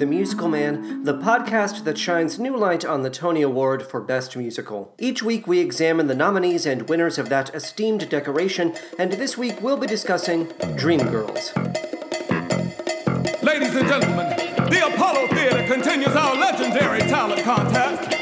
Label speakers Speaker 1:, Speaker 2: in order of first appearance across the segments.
Speaker 1: The Musical Man, the podcast that shines new light on the Tony Award for Best Musical. Each week we examine the nominees and winners of that esteemed decoration, and this week we'll be discussing Dreamgirls.
Speaker 2: Ladies and gentlemen, the Apollo Theater continues our legendary talent contest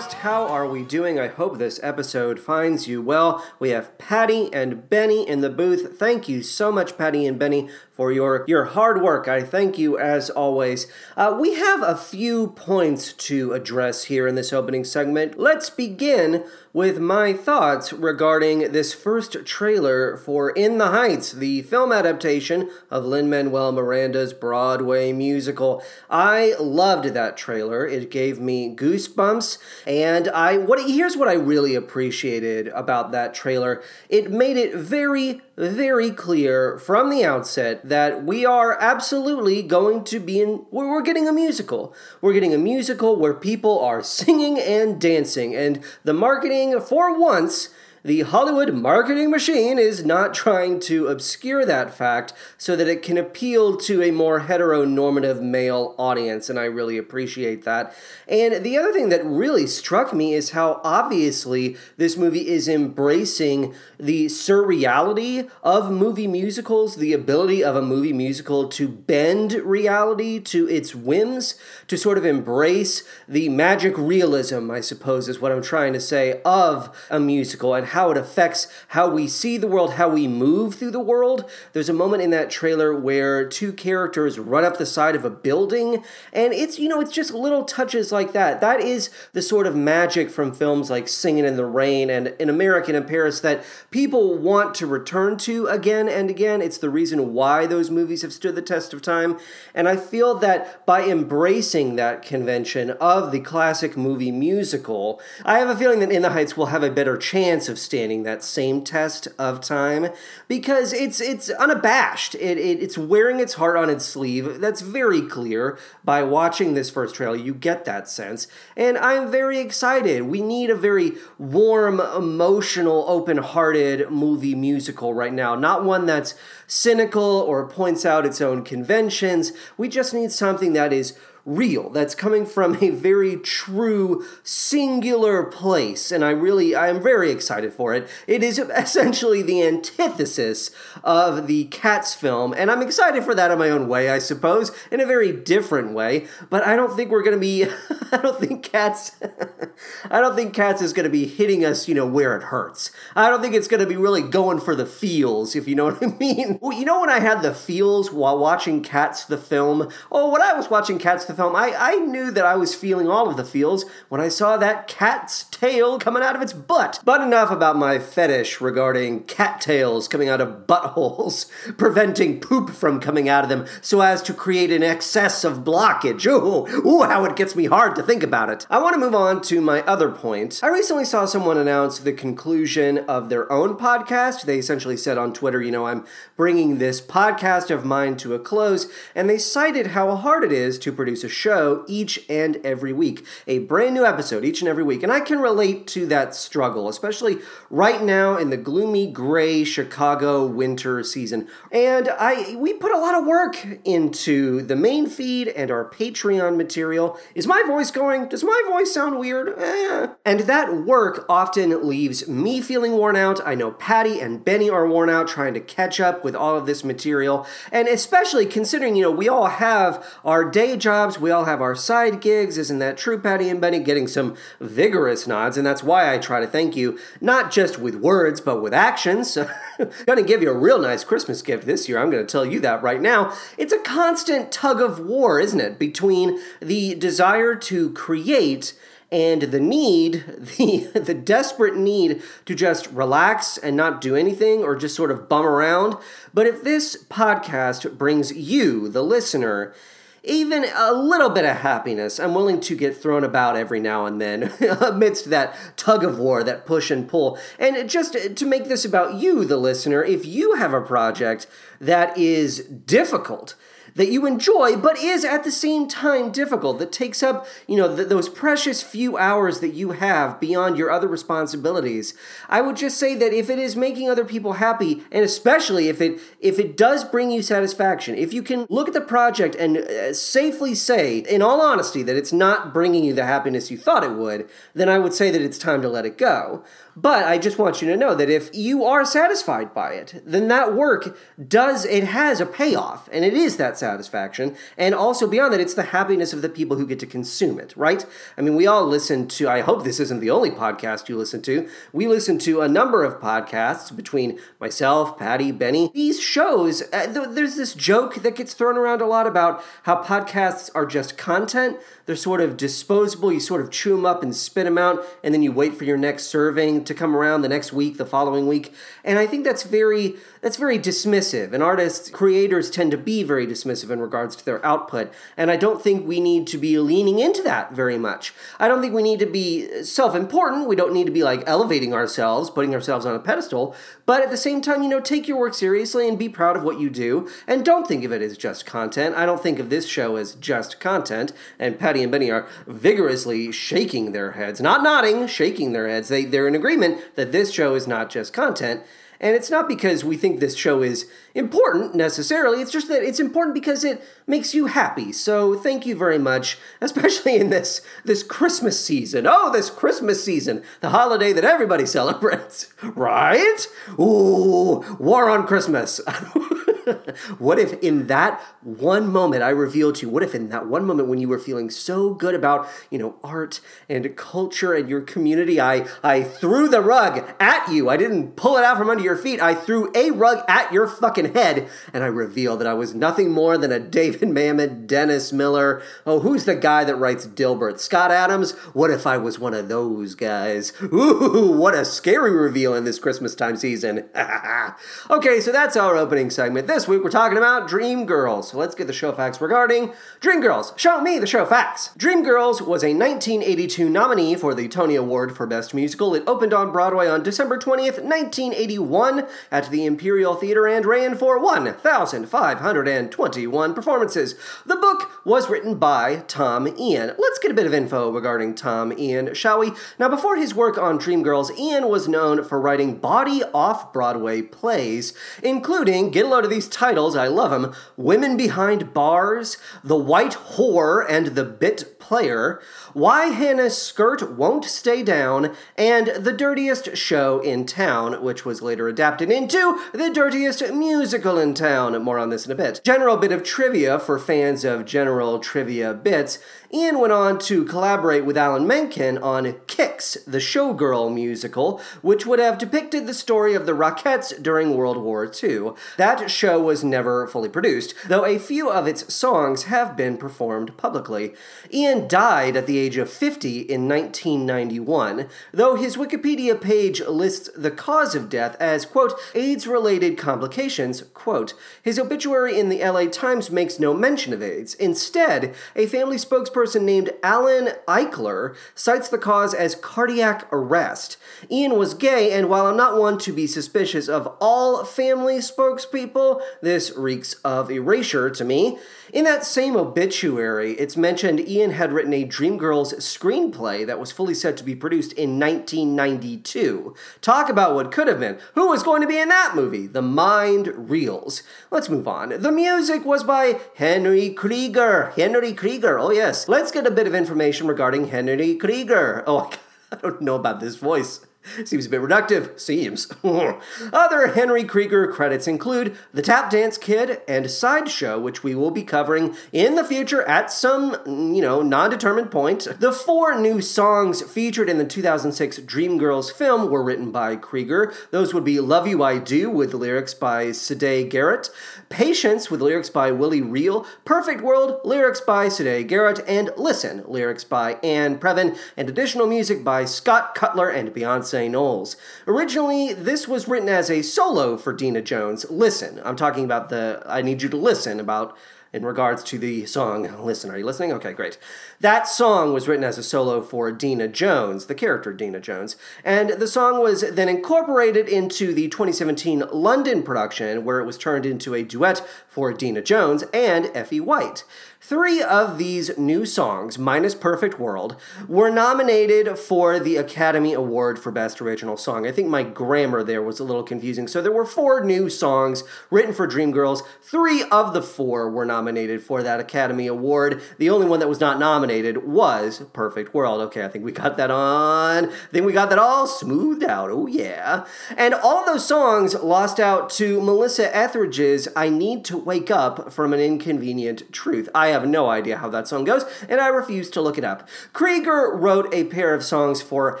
Speaker 1: how are we doing? I hope this episode finds you well. We have Patty and Benny in the booth. Thank you so much, Patty and Benny, for your, your hard work. I thank you as always. Uh, we have a few points to address here in this opening segment. Let's begin with my thoughts regarding this first trailer for In the Heights, the film adaptation of Lin Manuel Miranda's Broadway musical. I loved that trailer. It gave me goosebumps, and I what here's what I really appreciated about that trailer. It made it very very clear from the outset that we are absolutely going to be in we're getting a musical. We're getting a musical where people are singing and dancing and the marketing for once the Hollywood marketing machine is not trying to obscure that fact so that it can appeal to a more heteronormative male audience, and I really appreciate that. And the other thing that really struck me is how obviously this movie is embracing the surreality of movie musicals, the ability of a movie musical to bend reality to its whims, to sort of embrace the magic realism, I suppose is what I'm trying to say, of a musical and how it affects how we see the world, how we move through the world. There's a moment in that trailer where two characters run up the side of a building, and it's, you know, it's just little touches like that. That is the sort of magic from films like Singing in the Rain and An American in Paris that people want to return to again and again. It's the reason why those movies have stood the test of time. And I feel that by embracing that convention of the classic movie musical, I have a feeling that In the Heights will have a better chance of standing that same test of time because it's it's unabashed. It, it it's wearing its heart on its sleeve. That's very clear by watching this first trailer. You get that sense, and I'm very excited. We need a very warm, emotional, open-hearted movie musical right now. Not one that's cynical or points out its own conventions. We just need something that is real that's coming from a very true singular place and i really i am very excited for it. It is essentially the antithesis of the cats film and i'm excited for that in my own way i suppose in a very different way but i don't think we're going to be i don't think cats i don't think cats is going to be hitting us you know where it hurts. I don't think it's going to be really going for the feels if you know what i mean. Well, you know when i had the feels while watching cats the film? Oh when i was watching cats the film, I, I knew that I was feeling all of the feels when I saw that cat's tail coming out of its butt. But enough about my fetish regarding cattails coming out of buttholes, preventing poop from coming out of them so as to create an excess of blockage. Ooh, ooh, how it gets me hard to think about it. I want to move on to my other point. I recently saw someone announce the conclusion of their own podcast. They essentially said on Twitter, you know, I'm bringing this podcast of mine to a close, and they cited how hard it is to produce a show each and every week. A brand new episode each and every week. And I can relate to that struggle, especially right now in the gloomy gray Chicago winter season. And I we put a lot of work into the main feed and our Patreon material. Is my voice going? Does my voice sound weird? Eh. And that work often leaves me feeling worn out. I know Patty and Benny are worn out trying to catch up with all of this material. And especially considering, you know, we all have our day jobs jobs. We all have our side gigs. Isn't that true, Patty and Benny? Getting some vigorous nods, and that's why I try to thank you, not just with words, but with actions. gonna give you a real nice Christmas gift this year. I'm gonna tell you that right now. It's a constant tug of war, isn't it, between the desire to create and the need, the the desperate need to just relax and not do anything or just sort of bum around. But if this podcast brings you, the listener, even a little bit of happiness, I'm willing to get thrown about every now and then amidst that tug of war, that push and pull. And just to make this about you, the listener, if you have a project that is difficult, that you enjoy, but is at the same time difficult, that takes up, you know, th- those precious few hours that you have beyond your other responsibilities. I would just say that if it is making other people happy, and especially if it if it does bring you satisfaction, if you can look at the project and uh, safely say, in all honesty, that it's not bringing you the happiness you thought it would, then I would say that it's time to let it go. But I just want you to know that if you are satisfied by it, then that work does, it has a payoff, and it is that satisfaction. And also beyond that, it's the happiness of the people who get to consume it, right? I mean, we all listen to, I hope this isn't the only podcast you listen to. We listen to a number of podcasts between myself, Patty, Benny. These shows, uh, th- there's this joke that gets thrown around a lot about how podcasts are just content. They're sort of disposable. You sort of chew them up and spit them out, and then you wait for your next serving to come around the next week, the following week. And I think that's very that's very dismissive. And artists, creators tend to be very dismissive in regards to their output. And I don't think we need to be leaning into that very much. I don't think we need to be self-important. We don't need to be like elevating ourselves, putting ourselves on a pedestal. But at the same time, you know, take your work seriously and be proud of what you do. And don't think of it as just content. I don't think of this show as just content. And And Benny are vigorously shaking their heads, not nodding, shaking their heads. They, they're in agreement that this show is not just content. And it's not because we think this show is important necessarily, it's just that it's important because it makes you happy. So thank you very much, especially in this this Christmas season. Oh, this Christmas season, the holiday that everybody celebrates, right? Ooh, war on Christmas. what if in that one moment I revealed to you, what if in that one moment when you were feeling so good about, you know, art and culture and your community, I, I threw the rug at you. I didn't pull it out from under your feet. I threw a rug at your fucking head and I revealed that I was nothing more than a David Mamet, Dennis Miller. Oh, who's the guy that writes Dilbert? Scott Adams? What if I was one of those guys? Ooh, what a scary reveal in this Christmas time season. okay, so that's our opening segment. This week we're talking about Dream Girls. So let's get the show facts regarding Dream Girls. Show me the show facts. Dream Girls was a 1982 nominee for the Tony Award for Best Musical. It opened on Broadway on December 20th, 1981 at the Imperial Theater and ran for 1,521 performances. The book was written by Tom Eyen. Let's get a bit of info regarding Tom Eyen, shall we? Now, before his work on Dreamgirls, Eyen was known for writing body off Broadway plays, including, get a load of these titles, I love them Women Behind Bars, The White Whore, and The Bit Player, Why Hannah's Skirt Won't Stay Down, and The Dirtiest Show in Town, which was later adapted into The Dirtiest Musical in Town. More on this in a bit. General bit of trivia for fans of general trivia bits. Eyen went on to collaborate with Alan Menken on Kicks, the Showgirl musical, which would have depicted the story of the Rockettes during World War II. That show was never fully produced, though a few of its songs have been performed publicly. Eyen died at the age of 50 in 1991, though his Wikipedia page lists the cause of death as, quote, AIDS related complications, quote. His obituary in the LA Times makes no mention of AIDS. Instead, a family spokesperson named Alan Eichler cites the cause as cardiac arrest. Eyen was gay, and while I'm not one to be suspicious of all family spokespeople, this reeks of erasure to me. In that same obituary, it's mentioned Eyen had written a Dreamgirls screenplay that was fully set to be produced in 1992. Talk about what could have been. Who was going to be in that movie? The Mind Reels. Let's move on. The music was by Henry Krieger. Henry Krieger, oh yes. Let's get a bit of information regarding Henry Krieger. Oh, I don't know about this voice. Seems a bit reductive. Seems. Other Henry Krieger credits include The Tap Dance Kid and Sideshow, which we will be covering in the future at some, you know, non determined point. The four new songs featured in the 2006 Dreamgirls film were written by Krieger. Those would be Love You I Do with lyrics by Siedah Garrett, Patience with lyrics by Willie Reale, Perfect World, lyrics by Siedah Garrett, and Listen, lyrics by Anne Preven, and additional music by Scott Cutler and Beyonce Knowles. Originally, this was written as a solo for Deena Jones. Listen, I'm talking about the I Need You to Listen about in regards to the song Listen. Are you listening? Okay, great. That song was written as a solo for Deena Jones, the character Deena Jones, and the song was then incorporated into the 2017 London production, where it was turned into a duet for Deena Jones and Effie White. Three of these new songs, minus Perfect World, were nominated for the Academy Award for Best Original Song. I think my grammar there was a little confusing. So there were four new songs written for Dreamgirls. Three of the four were nominated for that Academy Award. The only one that was not nominated was Perfect World. Okay, I think we got that on. I think we got that all smoothed out. Oh, yeah. And all those songs lost out to Melissa Etheridge's I Need to Wake Up from an Inconvenient Truth. I have no idea how that song goes, and I refuse to look it up. Krieger wrote a pair of songs for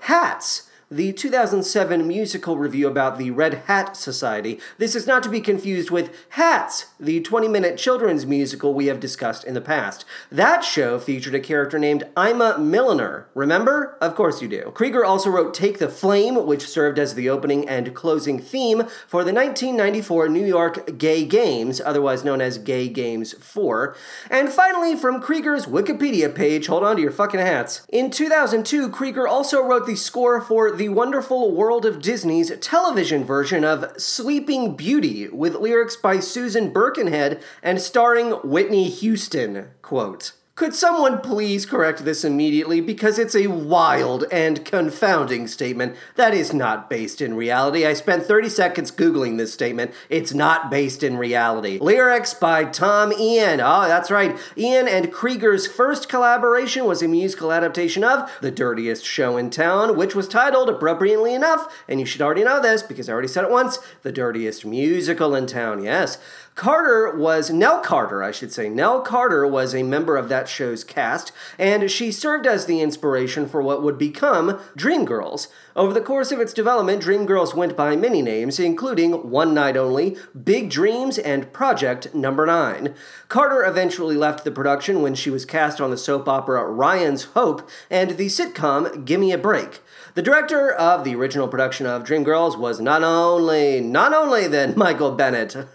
Speaker 1: Hats the 2007 musical review about the Red Hat Society. This is not to be confused with Hats, the 20 minute children's musical we have discussed in the past. That show featured a character named Ima Milliner. Remember? Of course you do. Krieger also wrote Take the Flame, which served as the opening and closing theme for the 1994 New York Gay Games, otherwise known as Gay Games 4. And finally, from Krieger's Wikipedia page, hold on to your fucking hats. In 2002, Krieger also wrote the score for the Wonderful World of Disney's television version of Sleeping Beauty with lyrics by Susan Birkenhead and starring Whitney Houston. Quote. Could someone please correct this immediately because it's a wild and confounding statement that is not based in reality. I spent 30 seconds Googling this statement. It's not based in reality. Lyrics by Tom Eyen. Oh, that's right. Eyen and Krieger's first collaboration was a musical adaptation of The Dirtiest Show in Town, which was titled, appropriately enough, and you should already know this because I already said it once, The Dirtiest Musical in Town. Yes. Carter was, Nell Carter, I should say. Nell Carter was a member of that show's cast, and she served as the inspiration for what would become Dreamgirls. Over the course of its development, Dreamgirls went by many names, including One Night Only, Big Dreams, and Project Number 9. Carter eventually left the production when she was cast on the soap opera Ryan's Hope and the sitcom Gimme a Break. The director of the original production of Dreamgirls was not only, not only then Michael Bennett.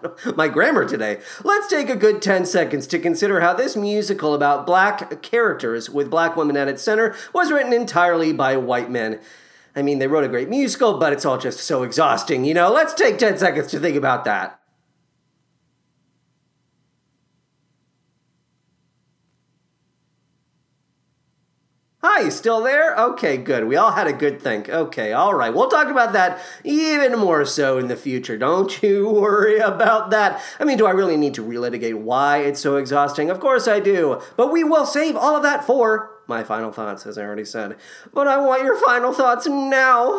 Speaker 1: my grammar today. Let's take a good 10 seconds to consider how this musical about black characters with black women at its center was written entirely by white men. I mean, they wrote a great musical, but it's all just so exhausting, you know? Let's take 10 seconds to think about that. Hi, you still there? Okay, good. We all had a good think. Okay, all right. We'll talk about that even more so in the future. Don't you worry about that. I mean, do I really need to relitigate why it's so exhausting? Of course I do. But we will save all of that for my final thoughts, as I already said. But I want your final thoughts now.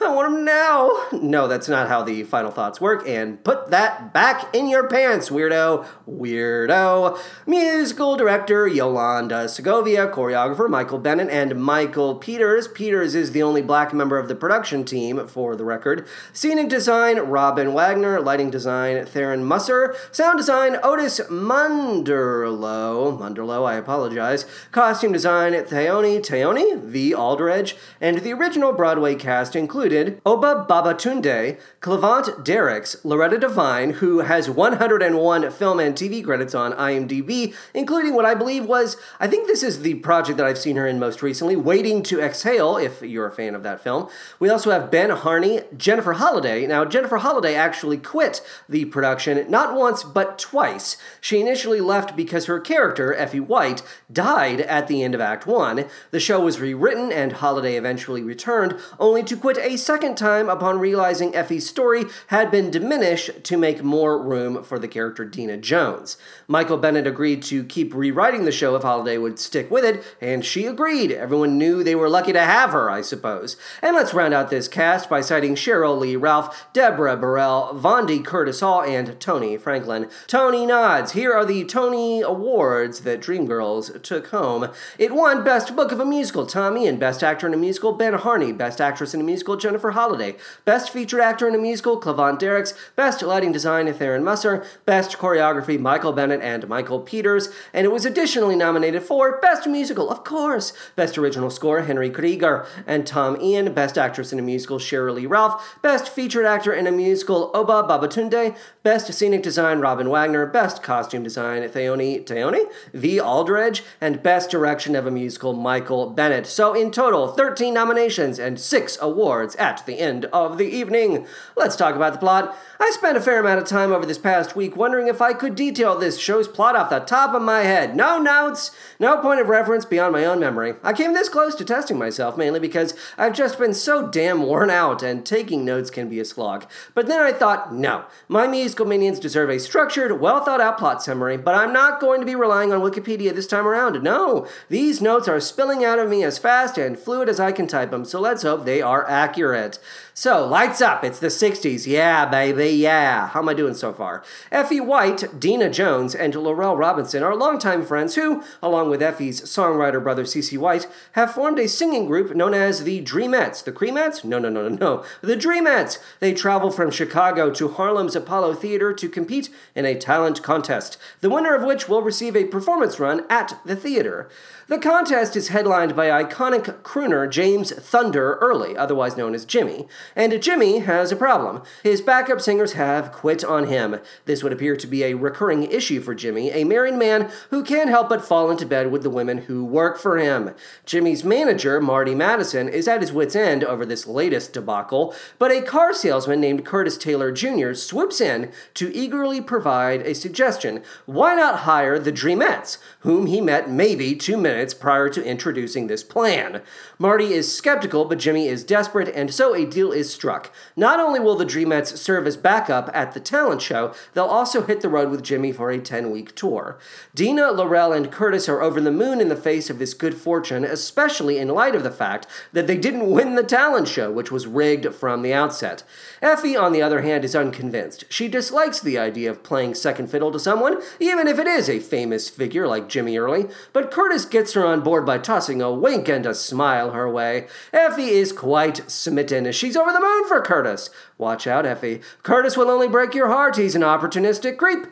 Speaker 1: I want them now. No, that's not how the final thoughts work. And put that back in your pants, weirdo. Weirdo. Musical director Yolanda Segovia, choreographer Michael Bennett, and Michael Peters. Peters is the only black member of the production team, for the record. Scenic design Robin Wagner. Lighting design Tharon Musser. Sound design Otis Munderloh. Munderloh, I apologize. Costume design Theoni Teoni V. Aldridge, and the original Broadway cast included Obba Babatunde, Cleavant Derricks, Loretta Devine, who has 101 film and TV credits on IMDb, including what I believe was, I think this is the project that I've seen her in most recently, Waiting to Exhale, if you're a fan of that film. We also have Ben Harney, Jennifer Holliday. Now, Jennifer Holliday actually quit the production not once, but twice. She initially left because her character, Effie White, died at the end of Act Act 1. The show was rewritten and Holliday eventually returned, only to quit a second time upon realizing Effie's story had been diminished to make more room for the character Deena Jones. Michael Bennett agreed to keep rewriting the show if Holliday would stick with it, and she agreed. Everyone knew they were lucky to have her, I suppose. And let's round out this cast by citing Cheryl Lee Ralph, Deborah Burrell, Vondie Curtis Hall, and Tony Franklin. Tony nods. Here are the Tony Awards that Dreamgirls took home. It won Best Book of a Musical, Tommy, and Best Actor in a Musical, Ben Harney. Best Actress in a Musical, Jennifer Holliday. Best Featured Actor in a Musical, Cleavant Derricks. Best Lighting Design, Tharon Musser. Best Choreography, Michael Bennett and Michael Peters. And it was additionally nominated for Best Musical, of course. Best Original Score, Henry Krieger and Tom Eyen. Best Actress in a Musical, Lee Ralph. Best Featured Actor in a Musical, Obba Babatunde. Best Scenic Design, Robin Wagner. Best Costume Design, Theoni Theoni, V. Aldridge. And Best Direction of a Musical, Michael Bennett. So in total, 13 nominations and 6 awards at the end of the evening. Let's talk about the plot. I spent a fair amount of time over this past week wondering if I could detail this show's plot off the top of my head. No notes, no point of reference beyond my own memory. I came this close to testing myself, mainly because I've just been so damn worn out and taking notes can be a slog. But then I thought, no, my musical minions deserve a structured, well thought out plot summary, but I'm not going to be relying on Wikipedia this time around. No, these notes are spilling out of me as fast and fluid as I can type them, so let's hope they are accurate. So, lights up, it's the 60s. Yeah, baby, yeah. How am I doing so far? Effie White, Deena Jones, and Lorrell Robinson are longtime friends who, along with Effie's songwriter brother C.C. White, have formed a singing group known as the Dreamettes. The Creamettes? No, no, no, no, no. The Dreamettes! They travel from Chicago to Harlem's Apollo Theater to compete in a talent contest, the winner of which will receive a performance run at the theater. The contest is headlined by iconic crooner James Thunder Early, otherwise known as Jimmy. And Jimmy has a problem. His backup singers have quit on him. This would appear to be a recurring issue for Jimmy, a married man who can't help but fall into bed with the women who work for him. Jimmy's manager, Marty Madison, is at his wits' end over this latest debacle, but a car salesman named Curtis Taylor Jr. swoops in to eagerly provide a suggestion. Why not hire the Dreamettes, whom he met maybe two minutes prior to introducing this plan? Marty is skeptical, but Jimmy is desperate, and so a deal is struck. Not only will the Dreamettes serve as backup at the talent show, they'll also hit the road with Jimmy for a 10 week tour. Deena, Lorrell, and Curtis are over the moon in the face of this good fortune, especially in light of the fact that they didn't win the talent show, which was rigged from the outset. Effie, on the other hand, is unconvinced. She dislikes the idea of playing second fiddle to someone, even if it is a famous figure like Jimmy Early, but Curtis gets her on board by tossing a wink and a smile her way. Effie is quite smitten. She's over the moon for Curtis. Watch out, Effie. Curtis will only break your heart. He's an opportunistic creep.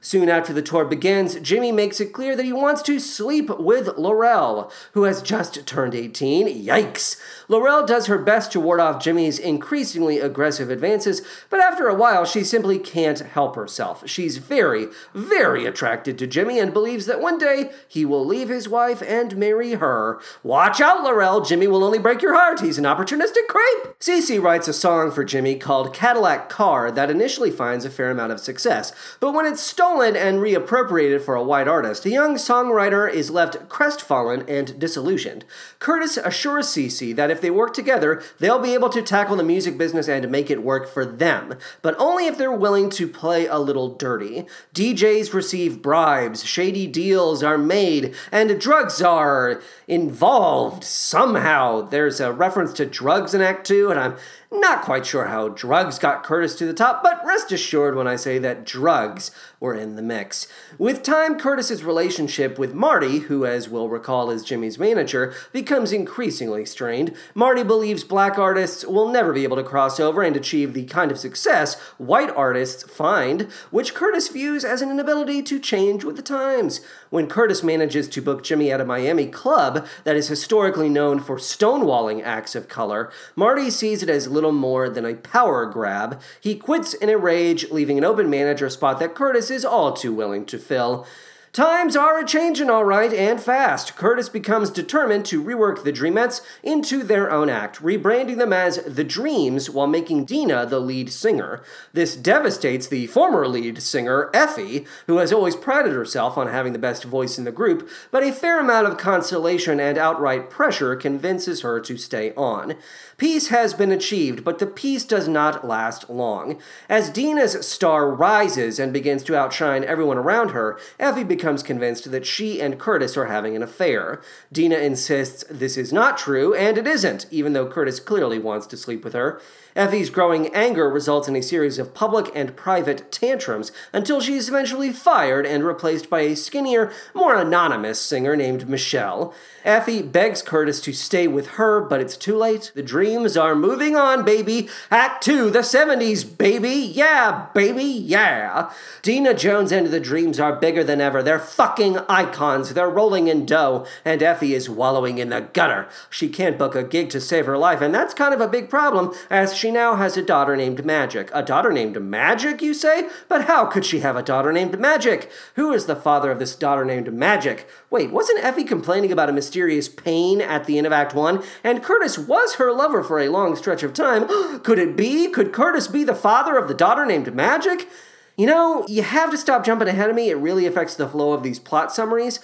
Speaker 1: Soon after the tour begins, Jimmy makes it clear that he wants to sleep with Lorrell, who has just turned 18. Yikes! Lorrell does her best to ward off Jimmy's increasingly aggressive advances, but after a while, she simply can't help herself. She's very, very attracted to Jimmy and believes that one day he will leave his wife and marry her. Watch out, Lorrell! Jimmy will only break your heart. He's an opportunistic creep! C.C. writes a song for Jimmy called Cadillac Car that initially finds a fair amount of success, but when it's stolen and reappropriated for a white artist, the young songwriter is left crestfallen and disillusioned. Curtis assures C.C. that if they work together, they'll be able to tackle the music business and make it work for them, but only if they're willing to play a little dirty. DJs receive bribes, shady deals are made, and drugs are involved somehow. There's a reference to drugs in Act 2, and I'm not quite sure how drugs got Curtis to the top, but rest assured when I say that drugs were in the mix. With time, Curtis's relationship with Marty, who, as we'll recall, is Jimmy's manager, becomes increasingly strained. Marty believes black artists will never be able to cross over and achieve the kind of success white artists find, which Curtis views as an inability to change with the times. When Curtis manages to book Jimmy at a Miami club that is historically known for stonewalling acts of color, Marty sees it as little more than a power grab. He quits in a rage, leaving an open manager spot that Curtis is all too willing to fill. Times are a changin' all right, and fast. Curtis becomes determined to rework the Dreamettes into their own act, rebranding them as The Dreams while making Deena the lead singer. This devastates the former lead singer, Effie, who has always prided herself on having the best voice in the group, but a fair amount of consolation and outright pressure convinces her to stay on. Peace has been achieved, but the peace does not last long. As Deena's star rises and begins to outshine everyone around her, Effie becomes convinced that she and Curtis are having an affair. Deena insists this is not true, and it isn't, even though Curtis clearly wants to sleep with her. Effie's growing anger results in a series of public and private tantrums until she is eventually fired and replaced by a skinnier, more anonymous singer named Michelle. Effie begs Curtis to stay with her, but it's too late. The dreams are moving on, baby. Act 2, the 70s, baby. Yeah, baby, yeah. Deena Jones and the dreams are bigger than ever. They're fucking icons. They're rolling in dough, and Effie is wallowing in the gutter. She can't book a gig to save her life, and that's kind of a big problem, as she now has a daughter named Magic. A daughter named Magic, you say? But how could she have a daughter named Magic? Who is the father of this daughter named Magic? Wait, wasn't Effie complaining about a mysterious pain at the end of Act 1? And Curtis was her lover for a long stretch of time. Could it be? Could Curtis be the father of the daughter named Magic? You know, you have to stop jumping ahead of me. It really affects the flow of these plot summaries.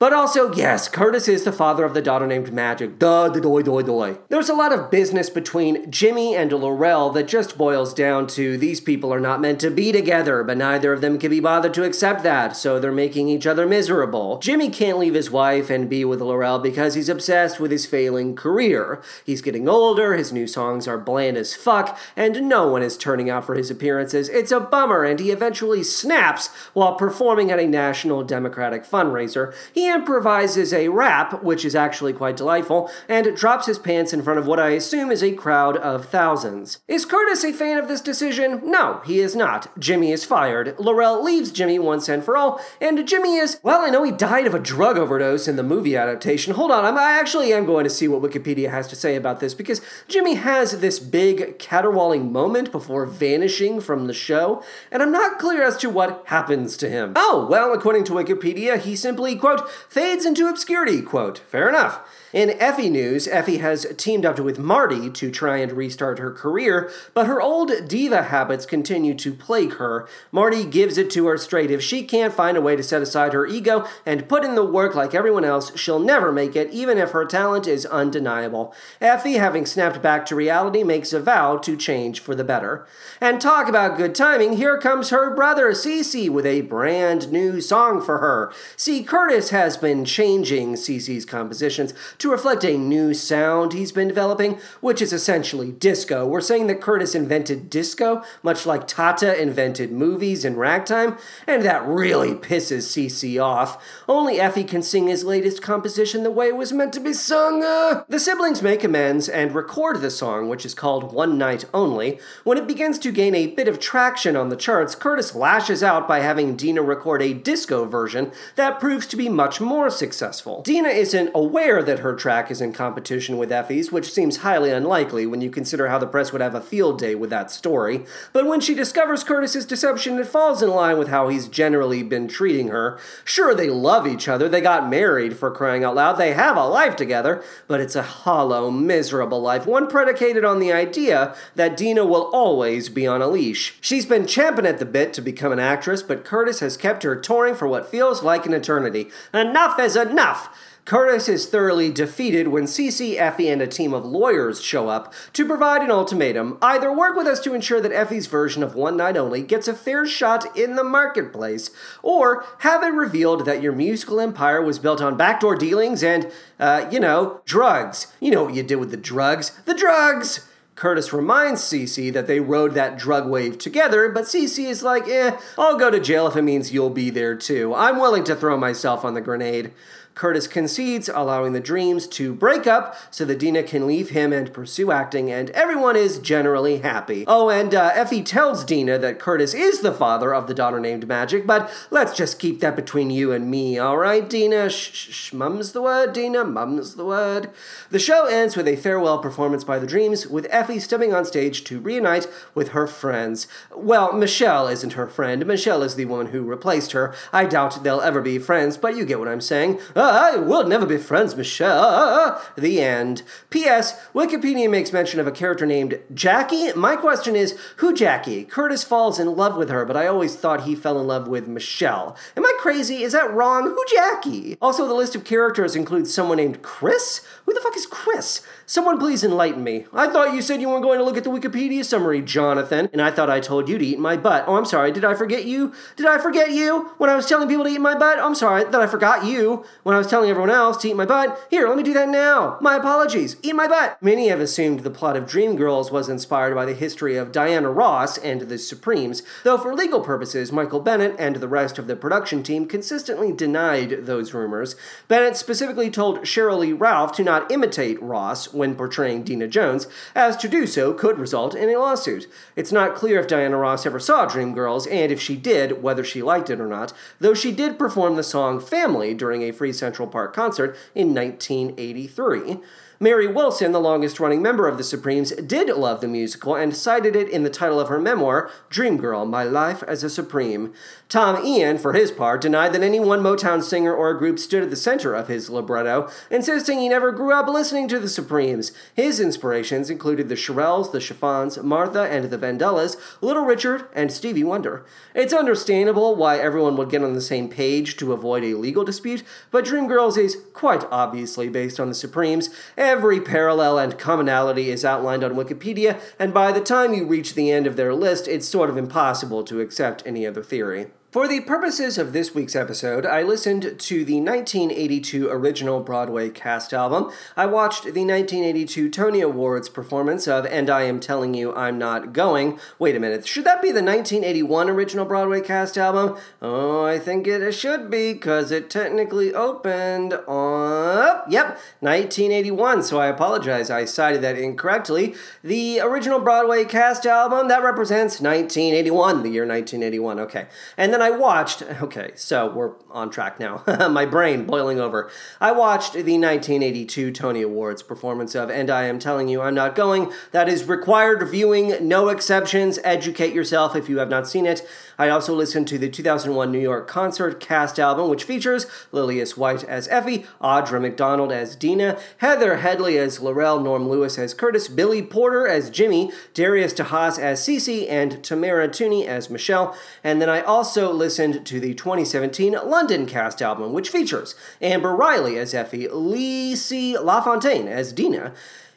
Speaker 1: But also, yes, Curtis is the father of the daughter named Magic. Duh, doy, doy, doy. There's a lot of business between Jimmy and Lorrell that just boils down to these people are not meant to be together, but neither of them can be bothered to accept that, so they're making each other miserable. Jimmy can't leave his wife and be with Lorrell because he's obsessed with his failing career. He's getting older, his new songs are bland as fuck, and no one is turning out for his appearances. It's a bummer, and he eventually snaps while performing at a national Democratic fundraiser. He improvises a rap, which is actually quite delightful, and drops his pants in front of what I assume is a crowd of thousands. Is Curtis a fan of this decision? No, he is not. Jimmy is fired. Lorrell leaves Jimmy once and for all, and Jimmy is, well, I know he died of a drug overdose in the movie adaptation. Hold on, I'm, I actually am going to see what Wikipedia has to say about this because Jimmy has this big caterwauling moment before vanishing from the show, and I'm not clear as to what happens to him. Oh, well, according to Wikipedia, he simply, quote, fades into obscurity, quote. Fair enough. In Effie news, Effie has teamed up with Marty to try and restart her career, but her old diva habits continue to plague her. Marty gives it to her straight. If she can't find a way to set aside her ego and put in the work like everyone else, she'll never make it, even if her talent is undeniable. Effie, having snapped back to reality, makes a vow to change for the better. And talk about good timing, here comes her brother, C.C., with a brand new song for her. See, Curtis has been changing C.C.'s compositions to reflect a new sound he's been developing, which is essentially disco. We're saying that Curtis invented disco, much like Tateh invented movies and ragtime, and that really pisses C.C. off. Only Effie can sing his latest composition the way it was meant to be sung. Uh. The siblings make amends and record the song, which is called One Night Only. When it begins to gain a bit of traction on the charts, Curtis lashes out by having Deena record a disco version that proves to be much more successful. Deena isn't aware that her track is in competition with Effie's, which seems highly unlikely when you consider how the press would have a field day with that story. But when she discovers Curtis's deception, it falls in line with how he's generally been treating her. Sure, they love each other, they got married for crying out loud, they have a life together, but it's a hollow, miserable life, one predicated on the idea that Deena will always be on a leash. She's been champing at the bit to become an actress, but Curtis has kept her touring for what feels like an eternity. Enough is enough! Curtis is thoroughly defeated when C.C., Effie, and a team of lawyers show up to provide an ultimatum. Either work with us to ensure that Effie's version of One Night Only gets a fair shot in the marketplace, or have it revealed that your musical empire was built on backdoor dealings and, uh, you know, drugs. You know what you did with the drugs. The drugs! Curtis reminds C.C. that they rode that drug wave together, but C.C. is like, eh, I'll go to jail if it means you'll be there too. I'm willing to throw myself on the grenade. Curtis concedes, allowing the dreams to break up so that Deena can leave him and pursue acting, and everyone is generally happy. Oh, and uh, Effie tells Deena that Curtis is the father of the daughter named Magic, but let's just keep that between you and me, alright, Deena? Shh, shh, mum's the word, Deena, mum's the word. The show ends with a farewell performance by the Dreams, with Effie stepping on stage to reunite with her friends. Well, Michelle isn't her friend. Michelle is the woman who replaced her. I doubt they'll ever be friends, but you get what I'm saying. I will never be friends, Michelle. The end. P.S. Wikipedia makes mention of a character named Jackie. My question is, who Jackie? Curtis falls in love with her, but I always thought he fell in love with Michelle. Am I crazy? Is that wrong? Who Jackie? Also, the list of characters includes someone named Chris. Who the fuck is Chris? Someone please enlighten me. I thought you said you weren't going to look at the Wikipedia summary, Jonathan, and I thought I told you to eat my butt. Oh, I'm sorry. Did I forget you? Did I forget you when I was telling people to eat my butt? I'm sorry that I forgot you when I was telling everyone else to eat my butt. Here, let me do that now. My apologies. Eat my butt. Many have assumed the plot of Dreamgirls was inspired by the history of Diana Ross and the Supremes, though for legal purposes, Michael Bennett and the rest of the production team consistently denied those rumors. Bennett specifically told Cheryl Lee Ralph to not imitate Ross when portraying Deena Jones, as to do so could result in a lawsuit. It's not clear if Diana Ross ever saw Dreamgirls, and if she did, whether she liked it or not, though she did perform the song Family during a Free Central Park concert in 1983. Mary Wilson, the longest running member of the Supremes, did love the musical and cited it in the title of her memoir, Dream Girl My Life as a Supreme. Tom Eyen, for his part, denied that any one Motown singer or group stood at the center of his libretto, insisting he never grew up listening to the Supremes. His inspirations included the Shirelles, the Chiffons, Martha and the Vandellas, Little Richard, and Stevie Wonder. It's understandable why everyone would get on the same page to avoid a legal dispute, but Dreamgirls is quite obviously based on the Supremes. Every parallel and commonality is outlined on Wikipedia, and by the time you reach the end of their list, it's sort of impossible to accept any other theory. For the purposes of this week's episode, I listened to the 1982 original Broadway cast album. I watched the 1982 Tony Awards performance of And I Am Telling You I'm Not Going. Wait a minute, should that be the 1981 original Broadway cast album? Oh, I think it should be, because it technically opened on. Oh, yep, 1981, so I apologize. I cited that incorrectly. The original Broadway cast album, that represents 1981, the year 1981. Okay. And then I watched, okay, so we're on track now. My brain boiling over. I watched the 1982 Tony Awards performance of And I Am Telling You I'm Not Going. That is required viewing, no exceptions. Educate yourself if you have not seen it. I also listened to the 2001 New York concert cast album, which features Lillias White as Effie, Audra McDonald as Deena, Heather Headley as Lorrell, Norm Lewis as Curtis, Billy Porter as Jimmy, Darius de Haas as C.C., and Tamara Tunie as Michelle. And then I also listened to the 2017 London cast album, which features Amber Riley as Effie, Liisi LaFontaine as Deena,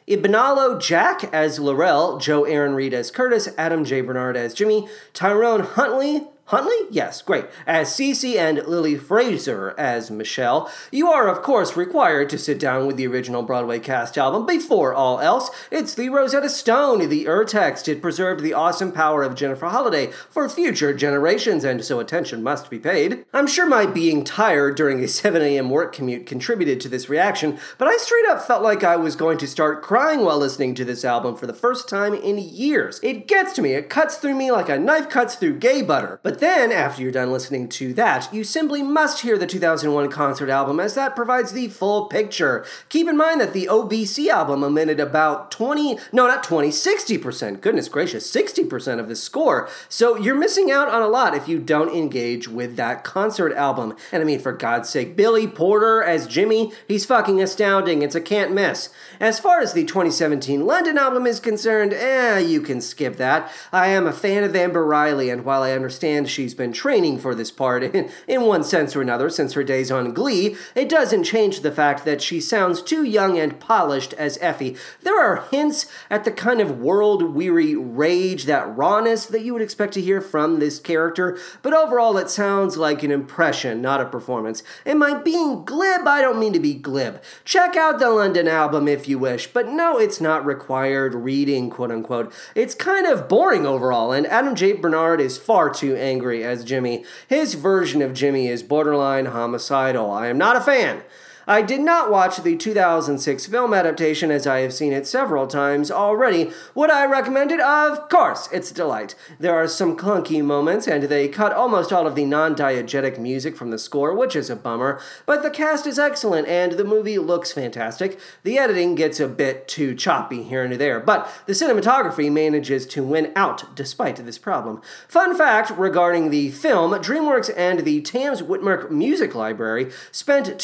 Speaker 1: Ibinabo Jack as Lorrell, Joe Aaron Reid as Curtis, Adam J. Bernard as Jimmy, Tyrone Huntley, Huntley? Yes, great. As C.C. and Lily Frazer as Michelle. You are, of course, required to sit down with the original Broadway cast album before all else. It's the Rosetta Stone, the Urtext. It preserved the awesome power of Jennifer Holliday for future generations, and so attention must be paid. I'm sure my being tired during a 7 a.m. work commute contributed to this reaction, but I straight up felt like I was going to start crying while listening to this album for the first time in years. It gets to me, it cuts through me like a knife cuts through gay butter. But then, after you're done listening to that, you simply must hear the 2001 concert album as that provides the full picture. Keep in mind that the OBC album omitted about 20, no, not 20, 60%, goodness gracious, 60% of the score. So you're missing out on a lot if you don't engage with that concert album. And I mean, for God's sake, Billy Porter as Jimmy, he's fucking astounding. It's a can't miss. As far as the 2017 London album is concerned, eh, you can skip that. I am a fan of Amber Riley, and while I understand she's been training for this part in, in one sense or another since her days on Glee, it doesn't change the fact that she sounds too young and polished as Effie. There are hints at the kind of world weary rage, that rawness that you would expect to hear from this character, but overall it sounds like an impression, not a performance. Am I being glib? I don't mean to be glib. Check out the London album if you wish, but no, it's not required reading, quote unquote. It's kind of boring overall, and Adam J. Bernard is far too angry as Jimmy. His version of Jimmy is borderline homicidal. I am not a fan. I did not watch the 2006 film adaptation as I have seen it several times already. Would I recommend it? Of course, it's a delight. There are some clunky moments, and they cut almost all of the non diegetic music from the score, which is a bummer, but the cast is excellent and the movie looks fantastic. The editing gets a bit too choppy here and there, but the cinematography manages to win out despite this problem. Fun fact regarding the film DreamWorks and the Tams Witmark Music Library spent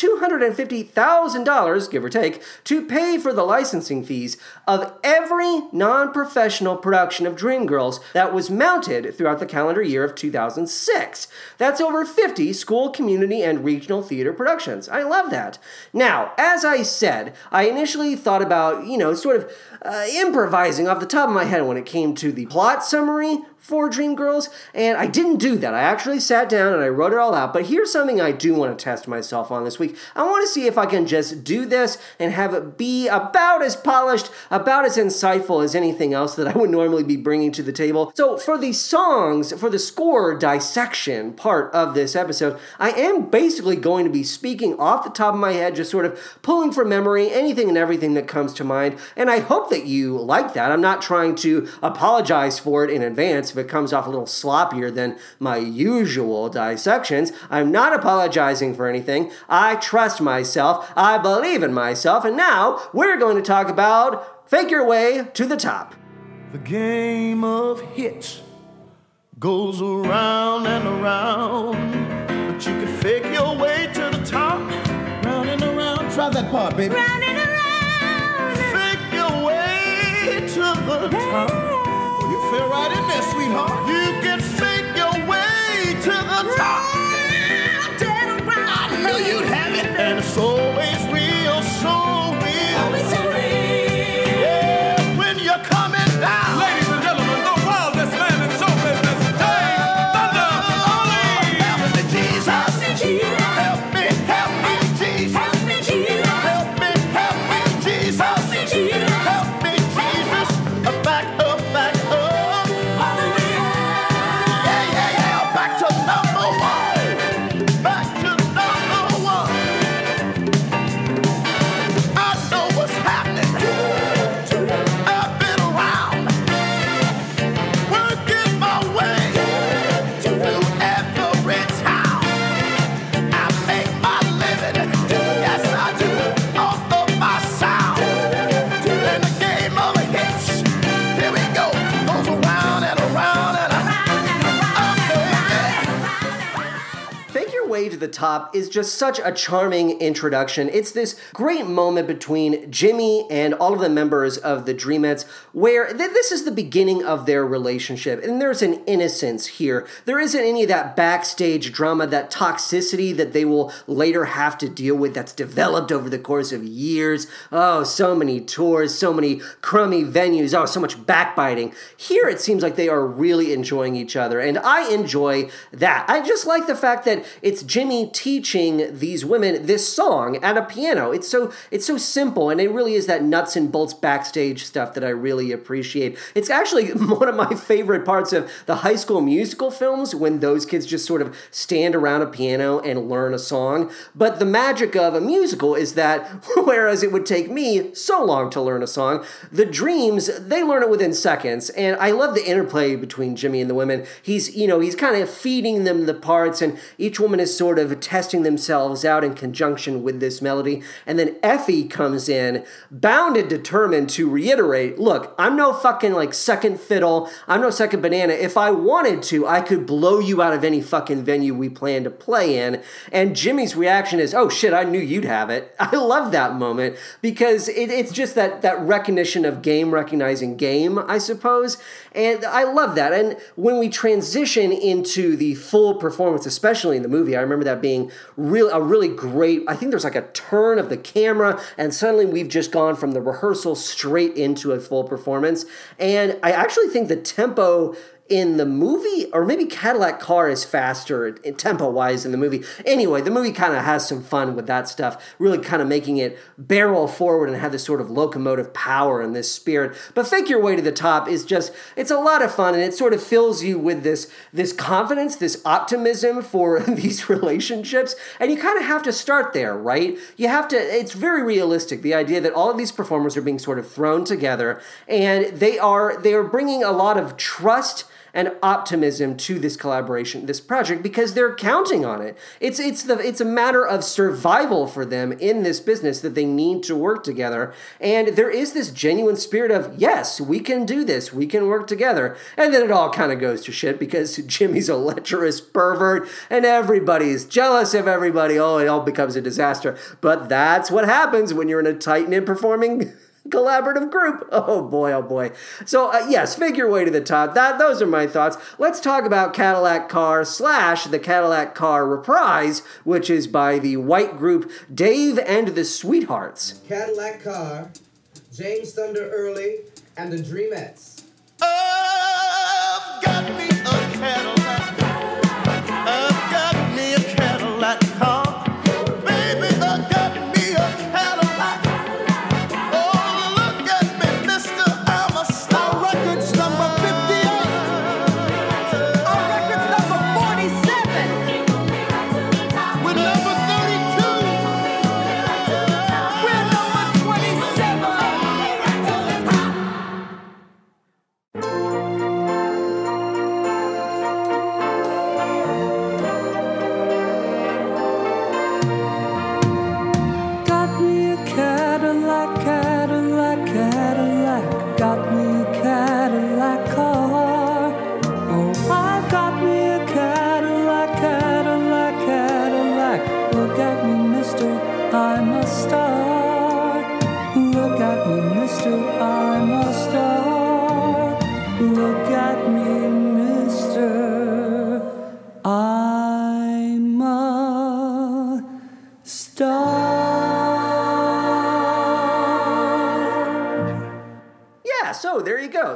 Speaker 1: $250,000, give or take, to pay for the licensing fees of every non professional production of Dreamgirls that was mounted throughout the calendar year of 2006. That's over 50 school, community, and regional theater productions. I love that. Now, as I said, I initially thought about, you know, sort of uh, improvising off the top of my head when it came to the plot summary for Dreamgirls, and I didn't do that. I actually sat down and I wrote it all out. But here's something I do want to test myself on this week. I want to see if I can just do this and have it be about as polished, about as insightful as anything else that I would normally be bringing to the table. So, for the songs, for the score dissection part of this episode, I am basically going to be speaking off the top of my head, just sort of pulling from memory anything and everything that comes to mind. And I hope that you like that. I'm not trying to apologize for it in advance if it comes off a little sloppier than my usual dissections. I'm not apologizing for anything. I trust myself. I believe in myself. And now we're going to talk about Fake Your Way to the Top.
Speaker 3: The game of hits goes around and around, but you can fake your way to the top. Round and around, try that part, baby.
Speaker 4: Round and around.
Speaker 3: Fake your way to the top. Feel right in there, sweetheart. You can fake your way to the top.
Speaker 1: Top is just such a charming introduction. It's this great moment between Jimmy and all of the members of the Dreamettes where th- this is the beginning of their relationship. And there's an innocence here. There isn't any of that backstage drama, that toxicity that they will later have to deal with that's developed over the course of years. Oh, so many tours, so many crummy venues. Oh, so much backbiting. Here it seems like they are really enjoying each other. And I enjoy that. I just like the fact that it's Jimmy teaching these women this song at a piano. It's so it's so simple and it really is that nuts and bolts backstage stuff that I really appreciate. It's actually one of my favorite parts of the high school musical films when those kids just sort of stand around a piano and learn a song. But the magic of a musical is that whereas it would take me so long to learn a song, the dreams they learn it within seconds. And I love the interplay between Jimmy and the women. He's, you know, he's kind of feeding them the parts and each woman is sort of testing themselves out in conjunction with this melody. And then Effie comes in, bound and determined to reiterate look, I'm no fucking like second fiddle. I'm no second banana. If I wanted to, I could blow you out of any fucking venue we plan to play in. And Jimmy's reaction is, oh shit, I knew you'd have it. I love that moment because it, it's just that, that recognition of game recognizing game, I suppose. And I love that. And when we transition into the full performance, especially in the movie, I remember that being real a really great. I think there's like a turn of the camera, and suddenly we've just gone from the rehearsal straight into a full performance. And I actually think the tempo in the movie, or maybe Cadillac Car is faster tempo wise in the movie. Anyway, the movie kind of has some fun with that stuff, really kind of making it barrel forward and have this sort of locomotive power and this spirit. But Fake Your Way to the Top is just, it's a lot of fun and it sort of fills you with this, this confidence, this optimism for these relationships. And you kind of have to start there, right? You have to, it's very realistic, the idea that all of these performers are being sort of thrown together and they are, they are bringing a lot of trust and optimism to this collaboration, this project, because they're counting on it. It's it's the it's a matter of survival for them in this business that they need to work together. And there is this genuine spirit of yes, we can do this, we can work together. And then it all kind of goes to shit because Jimmy's a lecherous pervert and everybody's jealous of everybody. Oh, it all becomes a disaster. But that's what happens when you're in a tight knit performing collaborative group. Oh boy, oh boy. So uh, yes, figure Your Way to the Top. That those are my thoughts. Let's talk about Cadillac Car slash the Cadillac Car reprise, which is by the white group Dave and the Sweethearts.
Speaker 5: Cadillac Car, James Thunder Early, and the Dreamettes.
Speaker 3: I've got me a Cadillac.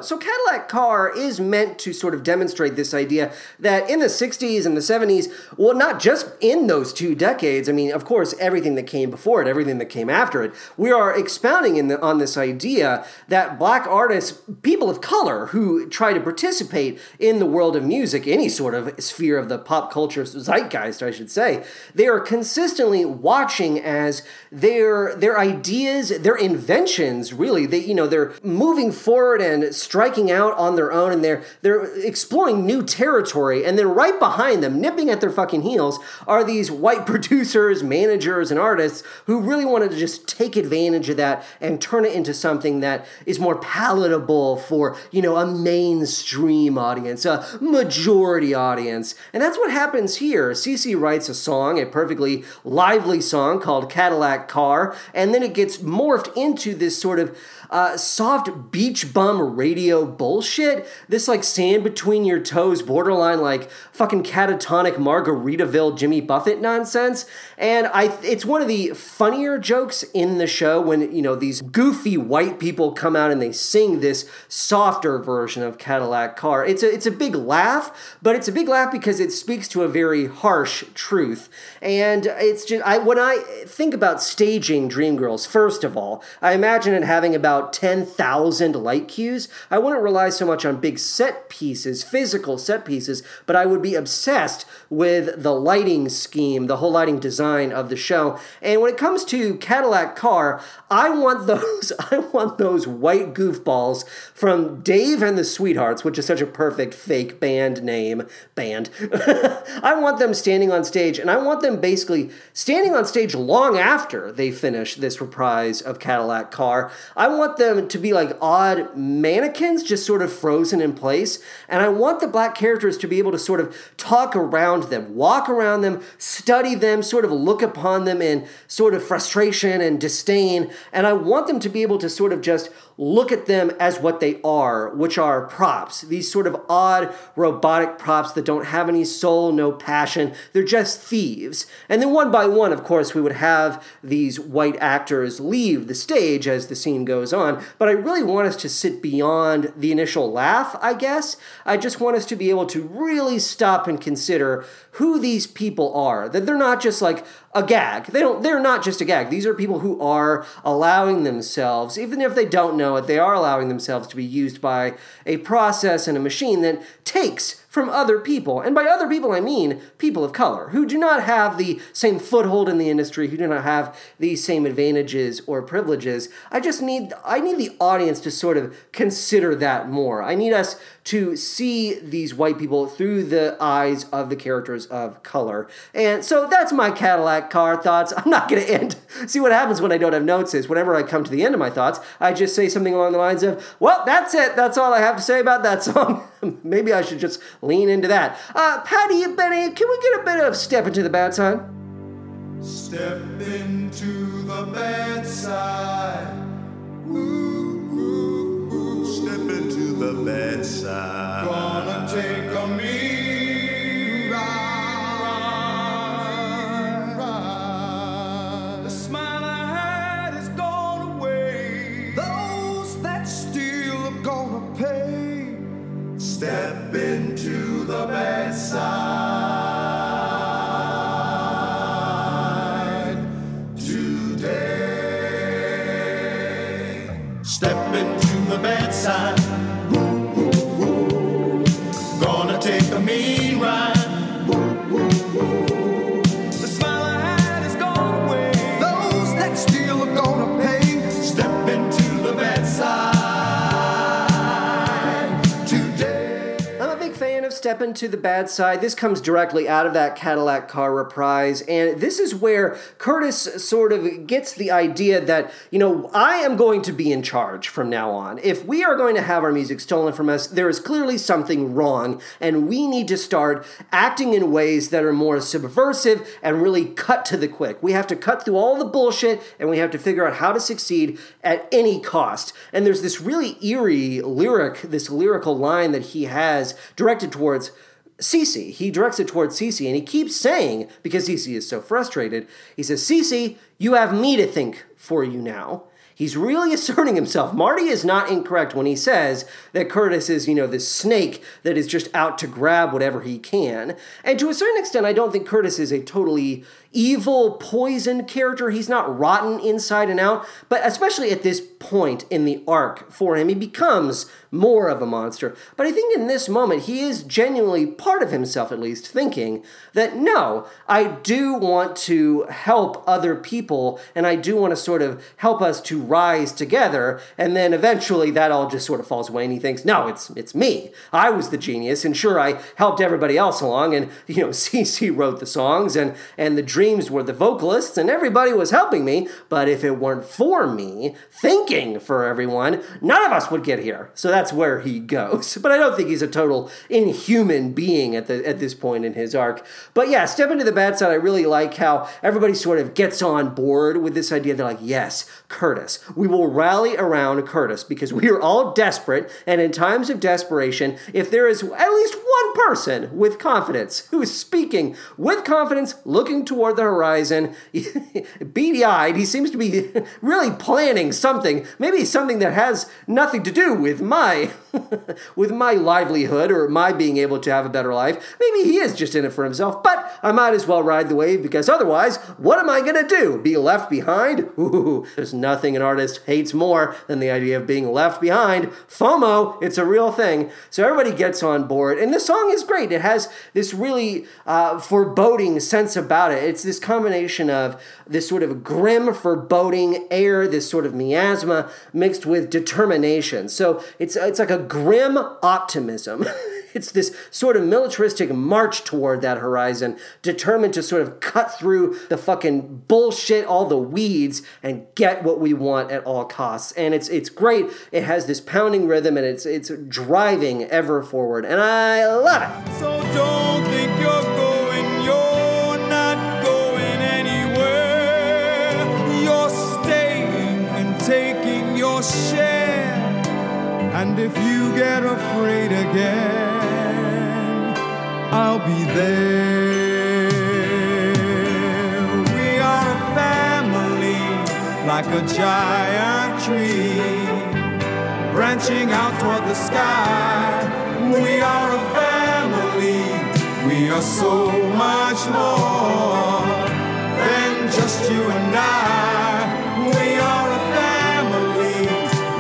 Speaker 1: So Cadillac Car is meant to sort of demonstrate this idea that in the 60s and the 70s, well, not just in those two decades, I mean, of course, everything that came before it, everything that came after it, we are expounding in the, on this idea that black artists, people of color who try to participate in the world of music, any sort of sphere of the pop culture zeitgeist, I should say, they are consistently watching as their their ideas, their inventions, really, they you know, they're moving forward and striking out on their own and they're they're exploring new territory and then right behind them nipping at their fucking heels are these white producers managers and artists who really wanted to just take advantage of that and turn it into something that is more palatable for you know a mainstream audience a majority audience. And that's what happens here. C.C. writes a song a perfectly lively song called cadillac car and then it gets morphed into this sort of uh, soft beach bum radio bullshit. This like sand between your toes, borderline like fucking catatonic Margaritaville Jimmy Buffett nonsense. And I, it's one of the funnier jokes in the show when you know these goofy white people come out and they sing this softer version of Cadillac Car. It's a it's a big laugh, but it's a big laugh because it speaks to a very harsh truth. And it's just I when I think about staging Dreamgirls, first of all, I imagine it having about 10,000 light cues. I wouldn't rely so much on big set pieces, physical set pieces, but I would be obsessed with the lighting scheme, the whole lighting design of the show. And when it comes to Cadillac Car, I want those I want those white goofballs from Dave and the Sweethearts, which is such a perfect fake band name, band. I want them standing on stage and I want them basically standing on stage long after they finish this reprise of Cadillac Car. I want them to be like odd mannequins just sort of frozen in place and I want the black characters to be able to sort of talk around them, walk around them, study them, sort of look upon them in sort of frustration and disdain, and I want them to be able to sort of just look at them as what they are, which are props. These sort of odd robotic props that don't have any soul, no passion. They're just thieves. And then one by one, of course, we would have these white actors leave the stage as the scene goes on. But I really want us to sit beyond the initial laugh, I guess. I just want us to be able to really stop and consider who these people are. That they're not just like a gag. They don't they're not just a gag. These are people who are allowing themselves, even if they don't know it, they are allowing themselves to be used by a process and a machine that takes from other people. And by other people, I mean people of color who do not have the same foothold in the industry, who do not have these same advantages or privileges. I just need I need the audience to sort of consider that more. I need us to see these white people through the eyes of the characters of color. And so that's my Cadillac car thoughts. I'm not going to end. See what happens when I don't have notes is whenever I come to the end of my thoughts, I just say something along the lines of, "Well, that's it. That's all I have to say about that song." Maybe I should just lean into that. Uh, Patty and Benny, can we get a bit of step into the bad side?
Speaker 2: Step into the bad side. Ooh, ooh, ooh.
Speaker 6: Step into the bad side.
Speaker 2: Gonna take a me
Speaker 6: Step into the bad
Speaker 1: big fan of Step Into the Bad Side. This comes directly out of that Cadillac car reprise, and this is where Curtis sort of gets the idea that, you know, I am going to be in charge from now on. If we are going to have our music stolen from us, there is clearly something wrong, and we need to start acting in ways that are more subversive and really cut to the quick. We have to cut through all the bullshit, and we have to figure out how to succeed at any cost. And there's this really eerie lyric, this lyrical line that he has directed towards Cece. He directs it towards C.C., and he keeps saying, because C.C. is so frustrated, he says, C.C., you have me to think for you now. He's really asserting himself. Marty is not incorrect when he says that Curtis is, you know, this snake that is just out to grab whatever he can. And to a certain extent, I don't think Curtis is a totally evil, poisoned character. He's not rotten inside and out, but especially at this point in the arc for him, he becomes more of a monster. But I think in this moment, he is genuinely part of himself, at least, thinking that no, I do want to help other people and I do want to sort of help us to rise together. And then eventually that all just sort of falls away and he thinks, no, it's it's me. I was the genius and sure I helped everybody else along and you know, C.C. wrote the songs and and the dreams were the vocalists and everybody was helping me, but if it weren't for me thinking for everyone, none of us would get here. So that's where he goes. But I don't think he's a total inhuman being at the at this point in his arc. But yeah, step into the bad side. I really like how everybody sort of gets on board with this idea. They're like, yes, Curtis. We will rally around Curtis because we are all desperate. And in times of desperation, if there is at least one person with confidence who is speaking with confidence, looking toward the horizon, beady eyed, he seems to be really planning something, maybe something that has nothing to do with my with my livelihood or my being able to have a better life. Maybe he is just in it for himself, but I might as well ride the wave because otherwise, what am I going to do? Be left behind? Ooh, there's nothing an artist hates more than the idea of being left behind. FOMO, it's a real thing. So everybody gets on board, and the song is great. It has this really uh, foreboding sense about it. It's this combination of this sort of grim, foreboding air, this sort of miasma mixed with determination. So it's it's like a grim optimism. it's this sort of militaristic march toward that horizon, determined to sort of cut through the fucking bullshit, all the weeds, and get what we want at all costs. And it's it's great. It has this pounding rhythm, and it's it's driving ever forward, and I love it.
Speaker 2: So don't think you're going. You're not going anywhere. You're staying and taking your share afraid again. I'll be there. We are a family, like a giant tree, branching out toward the sky. We are a family. We are so much more than just you and I. We are a family,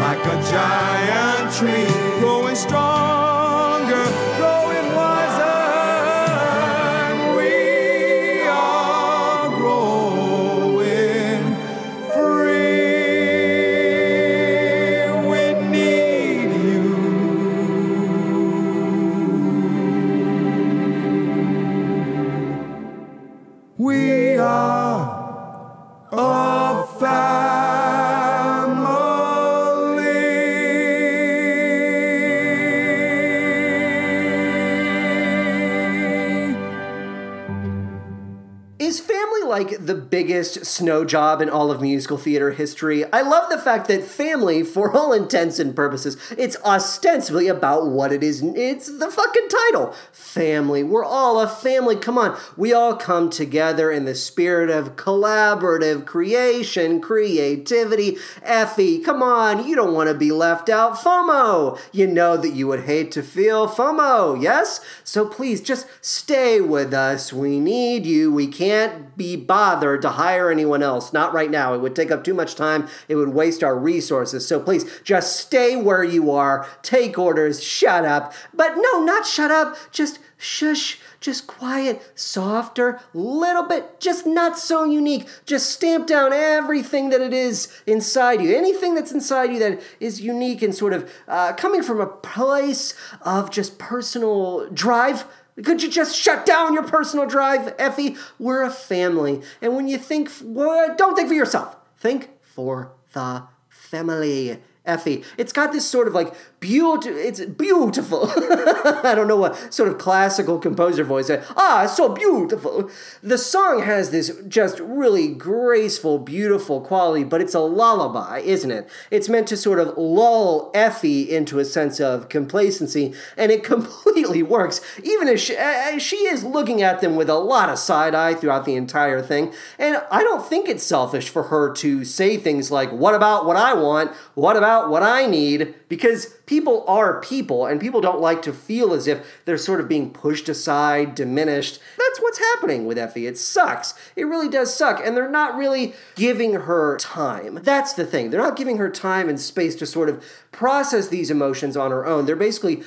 Speaker 2: like a giant tree, growing stronger,
Speaker 1: the biggest snow job in all of musical theater history? I love the fact that family, for all intents and purposes, it's ostensibly about what it is. It's the fucking title. Family. We're all a family. Come on. We all come together in the spirit of collaborative creation, creativity. Effie, come on. You don't want to be left out. FOMO. You know that you would hate to feel FOMO, yes? So please just stay with us. We need you. We can't be bothered to hire anyone else. Not right now. It would take up too much time. It would waste our resources. So please just stay where you are. Take orders. Shut up. But no, not shut up. Just shush. Just quiet, softer, little bit, just not so unique. Just stamp down everything that it is inside you. Anything that's inside you that is unique and sort of uh, coming from a place of just personal drive. Could you just shut down your personal drive, Effie? We're a family. And when you think, well, don't think for yourself, think for the family. Effie. It's got this sort of like beautiful, it's beautiful. I don't know what sort of classical composer voice. Ah, it's so beautiful. The song has this just really graceful, beautiful quality, but it's a lullaby, isn't it? It's meant to sort of lull Effie into a sense of complacency, and it completely works, even as she, as she is looking at them with a lot of side eye throughout the entire thing. And I don't think it's selfish for her to say things like, What about what I want? What about what I need? Because people are people, and people don't like to feel as if they're sort of being pushed aside, diminished. That's what's happening with Effie. It sucks. It really does suck. And they're not really giving her time. That's the thing. They're not giving her time and space to sort of process these emotions on her own. They're basically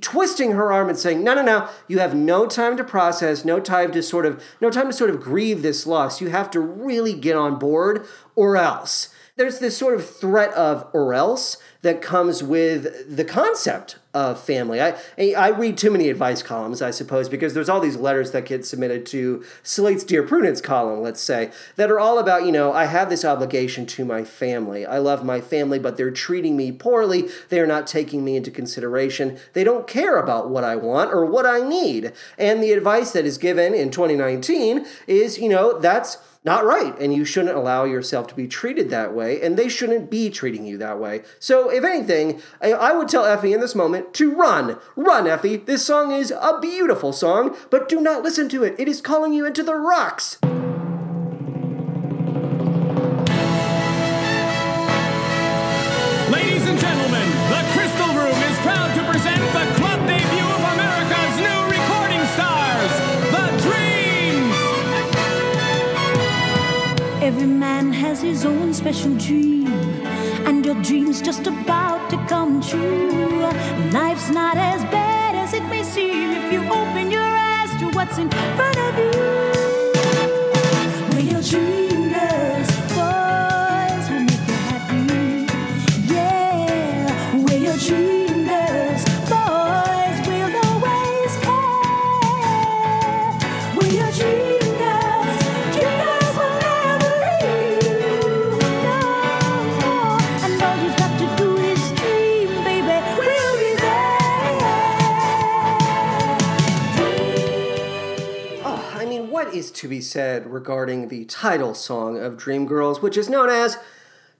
Speaker 1: twisting her arm and saying, "No, no, no. You have no time to process, no time to sort of no time to sort of grieve this loss. You have to really get on board or else." There's this sort of threat of or else that comes with the concept of family. I I read too many advice columns, I suppose, because there's all these letters that get submitted to Slate's Dear Prudence column, let's say, that are all about, you know, I have this obligation to my family. I love my family, but they're treating me poorly. They're not taking me into consideration. They don't care about what I want or what I need. And the advice that is given in 2019 is, you know, that's not right and you shouldn't allow yourself to be treated that way and they shouldn't be treating you that way so if anything I would tell effie in this moment to run. Run effie. This song is a beautiful song but do not listen to it. It is calling you into the rocks.
Speaker 7: Ladies and gentlemen, the Crystal Room is proud to present the club debut of America's new recording stars, The Dreams.
Speaker 8: Every man has his own special dream, and your dream's just about to come true. Life's not as bad as it may seem if you open your eyes to what's in front of you.
Speaker 1: To be said regarding the title song of Dreamgirls, which is known as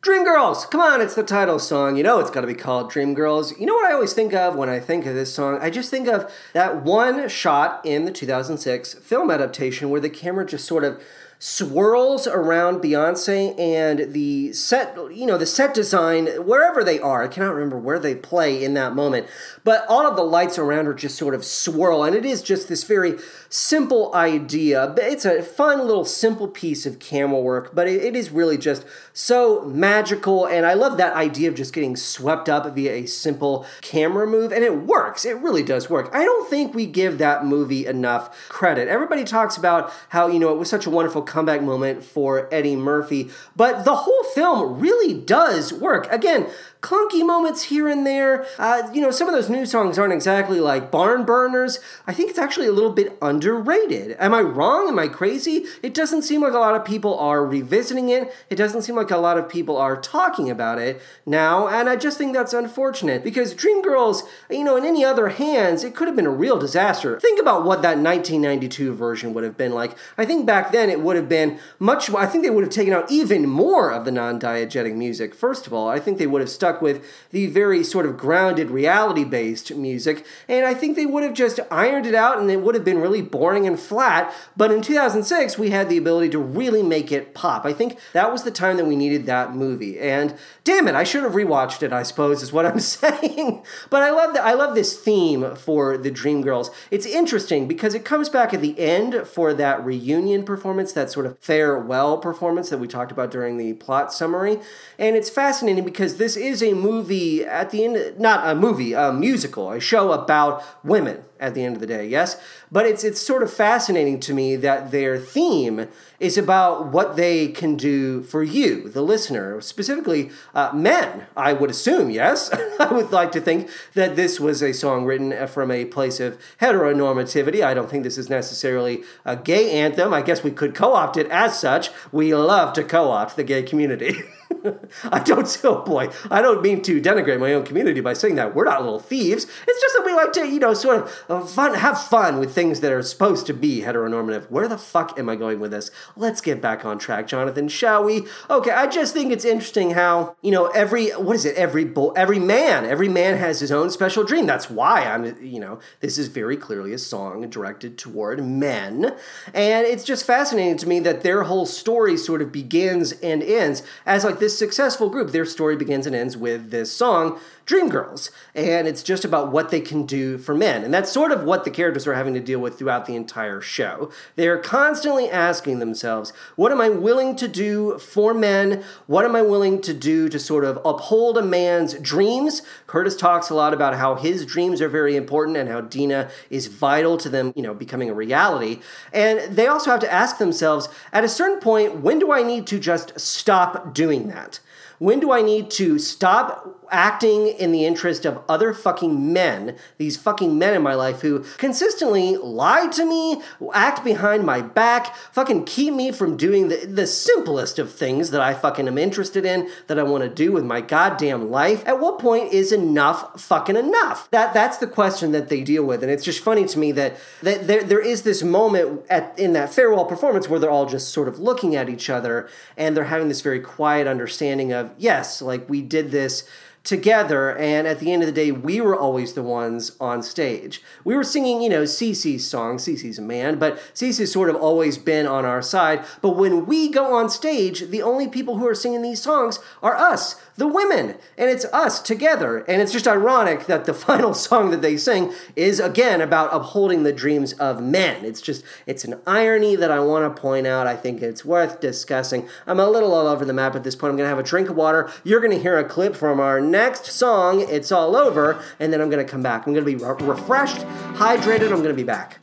Speaker 1: Dreamgirls! Come on, it's the title song. You know it's gotta be called Dreamgirls. You know what I always think of when I think of this song? I just think of that one shot in the 2006 film adaptation where the camera just sort of swirls around Beyonce and the set, you know, the set design, wherever they are. I cannot remember where they play in that moment, but all of the lights around her just sort of swirl, and it is just this very simple idea. It's a fun little simple piece of camera work, but it, it is really just so magical, and I love that idea of just getting swept up via a simple camera move, and it works. It really does work. I don't think we give that movie enough credit. Everybody talks about how, you know, it was such a wonderful comeback moment for Eddie Murphy, but the whole film really does work. Again, clunky moments here and there. Uh, you know, some of those new songs aren't exactly like barn burners. I think it's actually a little bit underrated. Am I wrong? Am I crazy? It doesn't seem like a lot of people are revisiting it. It doesn't seem like a lot of people are talking about it now, and I just think that's unfortunate because Dreamgirls, you know, in any other hands, it could have been a real disaster. Think about what that 1992 version would have been like. I think back then it would have been much I think they would have taken out even more of the non diegetic music. First of all, I think they would have stuck with the very sort of grounded, reality based music, and I think they would have just ironed it out and it would have been really boring and flat. But in 2006, we had the ability to really make it pop. I think that was the time that we needed that movie. And damn it, I should have rewatched it, I suppose, is what I'm saying. but I love that I love this theme for the Dreamgirls. It's interesting because it comes back at the end for that reunion performance, that sort of farewell performance that we talked about during the plot summary. And it's fascinating because this is a movie at the end, not a movie, a musical, a show about women at the end of the day, yes? But it's it's sort of fascinating to me that their theme is about what they can do for you, the listener, specifically uh, men, I would assume, yes? I would like to think that this was a song written from a place of heteronormativity. I don't think this is necessarily a gay anthem. I guess we could co opt it as such. We love to co opt the gay community. I don't, oh boy, I don't mean to denigrate my own community by saying that. We're not little thieves. It's just that we like to, you know, sort of uh, fun, have fun with things that are supposed to be heteronormative. Where the fuck am I going with this? Let's get back on track, Jonathan, shall we? Okay, I just think it's interesting how, you know, every, what is it, every, every man, every man has his own special dream. That's why I'm, you know, this is very clearly a song directed toward men. And it's just fascinating to me that their whole story sort of begins and ends as like this successful group. Their story begins and ends with this song, Dreamgirls. And it's just about what they can do for men. And that's sort of what the characters are having to deal with throughout the entire show. They're constantly asking themselves, what am I willing to do for men? What am I willing to do to sort of uphold a man's dreams? Curtis talks a lot about how his dreams are very important and how Deena is vital to them, you know, becoming a reality. And they also have to ask themselves, at a certain point, when do I need to just stop doing that? When do I need to stop acting in the interest of other fucking men, these fucking men in my life who consistently lie to me, act behind my back, fucking keep me from doing the, the simplest of things that I fucking am interested in, that I want to do with my goddamn life? At what point is enough fucking enough? That that's the question that they deal with, and it's just funny to me that that there, there is this moment at in that farewell performance where they're all just sort of looking at each other and they're having this very quiet understanding of yes, like we did this together and at the end of the day we were always the ones on stage. We were singing you know C.C.'s song C.C.'s a man but C.C.'s sort of always been on our side. But when we go on stage the only people who are singing these songs are us the women. And it's us together. And it's just ironic that the final song that they sing is again about upholding the dreams of men. It's just it's an irony that i want to point out. I think it's worth discussing. I'm a little all over the map at this point. I'm going to have a drink of water. You're going to hear a clip from our next song it's all over and then i'm going to come back. I'm going to be re- refreshed hydrated. I'm going to be back.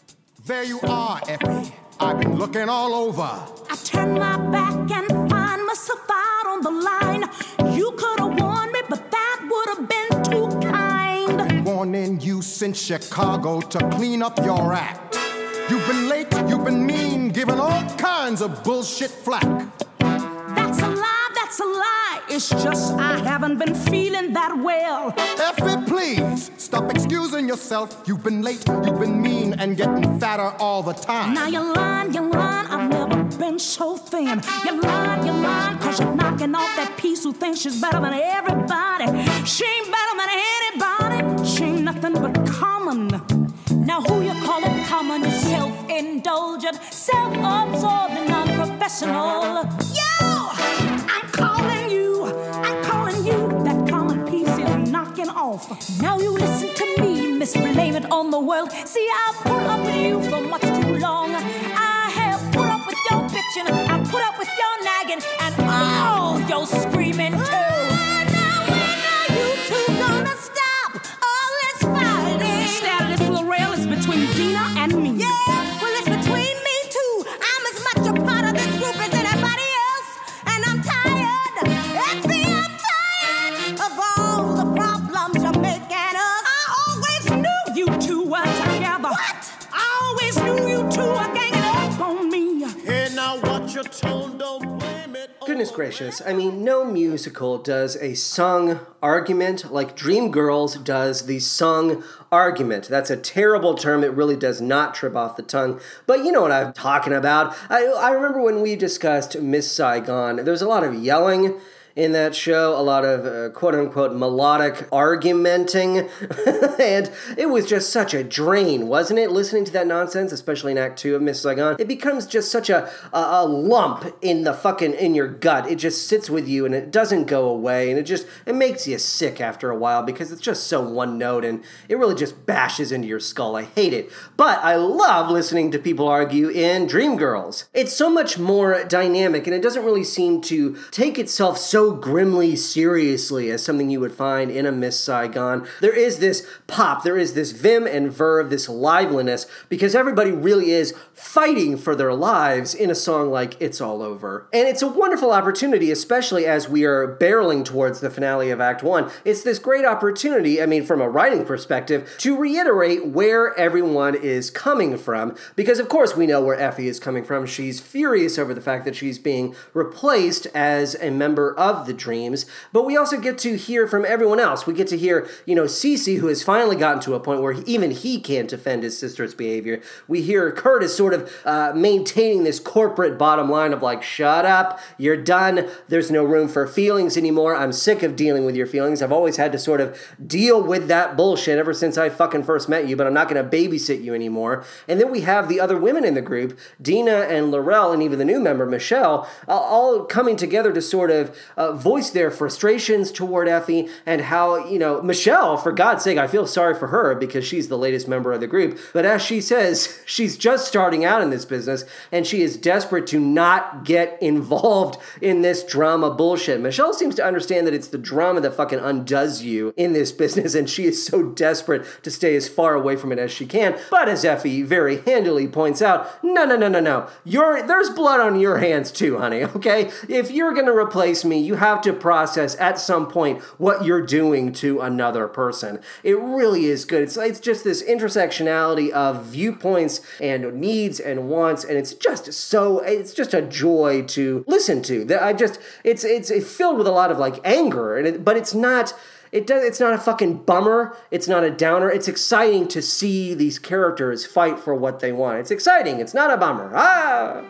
Speaker 6: There you are, Effie. I've been looking all over.
Speaker 4: I turn my back and find myself out on the line. You could have warned me, but that would have been too kind.
Speaker 6: Warning you since Chicago to clean up your act. You've been late, you've been mean, giving all kinds of bullshit flack.
Speaker 4: That's a lie, that's a lie. It's just I haven't been feeling that well.
Speaker 6: Effie, please stop excusing yourself. You've been late, you've been mean, and getting fatter all the time.
Speaker 4: Now you're lying, you're lying. I've never
Speaker 9: been so thin. You're lying, you're lying, cause you're knocking off that piece who thinks she's better than everybody. She ain't better than anybody. She ain't nothing but common. Now who you calling common is self-indulgent, self-absorbed, and unprofessional. Yo, off. Now you listen to me, Miss Blame It on the World. See, I've put up with you for much too long. I have put up with your bitching, I've put up with your nagging, and all your screaming
Speaker 1: Gracious. I mean, no musical does a sung argument like Dreamgirls does the sung argument. That's a terrible term. It really does not trip off the tongue. But you know what I'm talking about. I, I remember when we discussed Miss Saigon, there was a lot of yelling in that show, a lot of uh, quote unquote melodic argumenting, and it was just such a drain, wasn't it? Listening to that nonsense, especially in Act Two of Miss Saigon, it becomes just such a, a a lump in the fucking in your gut. It just sits with you and it doesn't go away, and it just it makes you sick after a while because it's just so one note and it really just bashes into your skull. I hate it, but I love listening to people argue in Dreamgirls. It's so much more dynamic, and it doesn't really seem to take itself so grimly seriously as something you would find in a Miss Saigon. There is this pop, there is this vim and verve, this liveliness, because everybody really is fighting for their lives in a song like It's All Over. And it's a wonderful opportunity, especially as we are barreling towards the finale of Act One. It's this great opportunity, I mean, from a writing perspective, to reiterate where everyone is coming from, because of course we know where Effie is coming from. She's furious over the fact that she's being replaced as a member of the Dreams, but we also get to hear from everyone else. We get to hear, you know, C.C., who has finally gotten to a point where even he can't defend his sister's behavior. We hear Curtis sort of uh, maintaining this corporate bottom line of like, shut up, you're done, there's no room for feelings anymore. I'm sick of dealing with your feelings. I've always had to sort of deal with that bullshit ever since I fucking first met you, but I'm not going to babysit you anymore. And then we have the other women in the group, Deena and Lorrell, and even the new member, Michelle, all coming together to sort of uh, voice their frustrations toward Effie and how, you know, Michelle, for God's sake, I feel sorry for her because she's the latest member of the group. But as she says, she's just starting out in this business and she is desperate to not get involved in this drama bullshit. Michelle seems to understand that it's the drama that fucking undoes you in this business and she is so desperate to stay as far away from it as she can. But as Effie very handily points out, no, no, no, no, no. You're, there's blood on your hands too, honey, okay? If you're gonna replace me, you have to process at some point what you're doing to another person. It really is good. It's, it's just this intersectionality of viewpoints and needs and wants, and it's just so, it's just a joy to listen to. That I just, it's, it's, it's filled with a lot of like anger, and it, but it's not, it does it's not a fucking bummer it's not a downer it's exciting to see these characters fight for what they want it's exciting it's not a bummer ah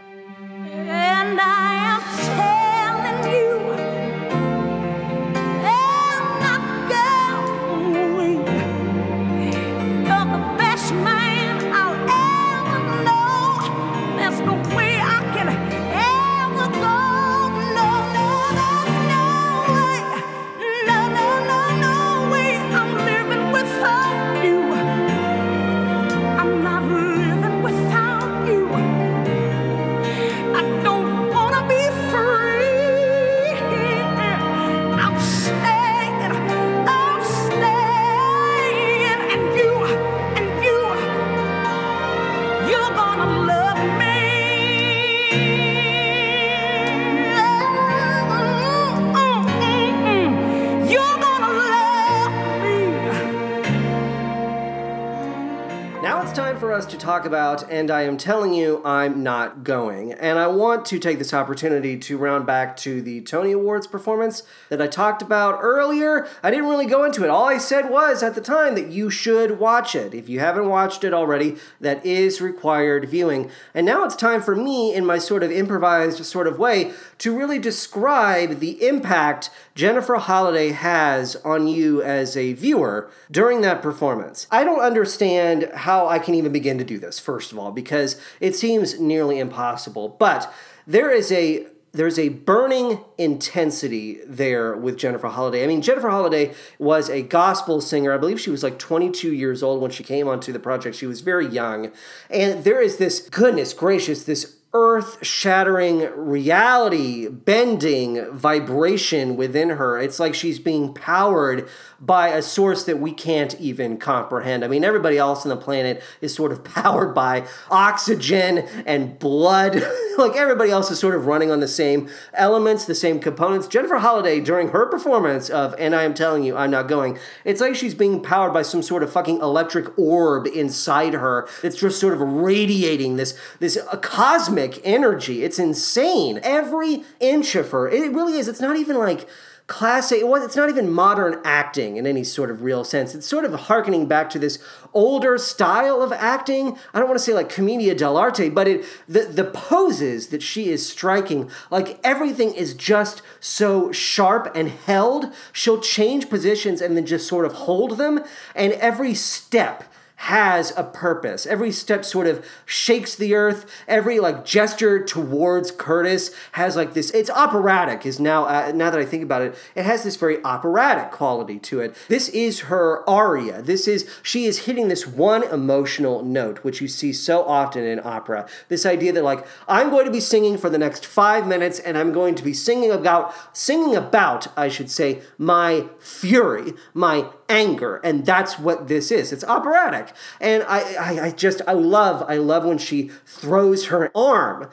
Speaker 1: to talk about, and I am telling you, I'm not going. And I want to take this opportunity to round back to the Tony Awards performance that I talked about earlier. I didn't really go into it. All I said was at the time that you should watch it. If you haven't watched it already, that is required viewing. And now it's time for me, in my sort of improvised sort of way, to really describe the impact Jennifer Holliday has on you as a viewer during that performance. I don't understand how I can even begin to do this, first of all, because it seems nearly impossible. But there is a there's a burning intensity there with Jennifer Holliday. I mean, Jennifer Holliday was a gospel singer. I believe she was like 22 years old when she came onto the project. She was very young. And there is this, goodness gracious, this earth shattering reality bending vibration within her. It's like she's being powered by a source that we can't even comprehend. I mean, everybody else on the planet is sort of powered by oxygen and blood. like everybody else is sort of running on the same elements, the same components. Jennifer Holliday, during her performance of And I Am Telling You, I'm Not Going, it's like she's being powered by some sort of fucking electric orb inside her that's just sort of radiating this, this uh, cosmic energy. It's insane. Every inch of her, it really is. It's not even like classic it was, it's not even modern acting in any sort of real sense. It's sort of harkening back to this older style of acting. I don't want to say like commedia dell'arte but it the, the poses that she is striking like everything is just so sharp and held. She'll change positions and then just sort of hold them. And every step has a purpose. Every step sort of shakes the earth. Every like gesture towards Curtis has like this. It's operatic. Is now uh, now that I think about it, it has this very operatic quality to it. This is her aria. This is she is hitting this one emotional note, which you see so often in opera. This idea that like I'm going to be singing for the next five minutes, and I'm going to be singing about singing about I should say my fury, my anger and that's what this is. It's operatic. And I, I i just i love i love when she throws her arm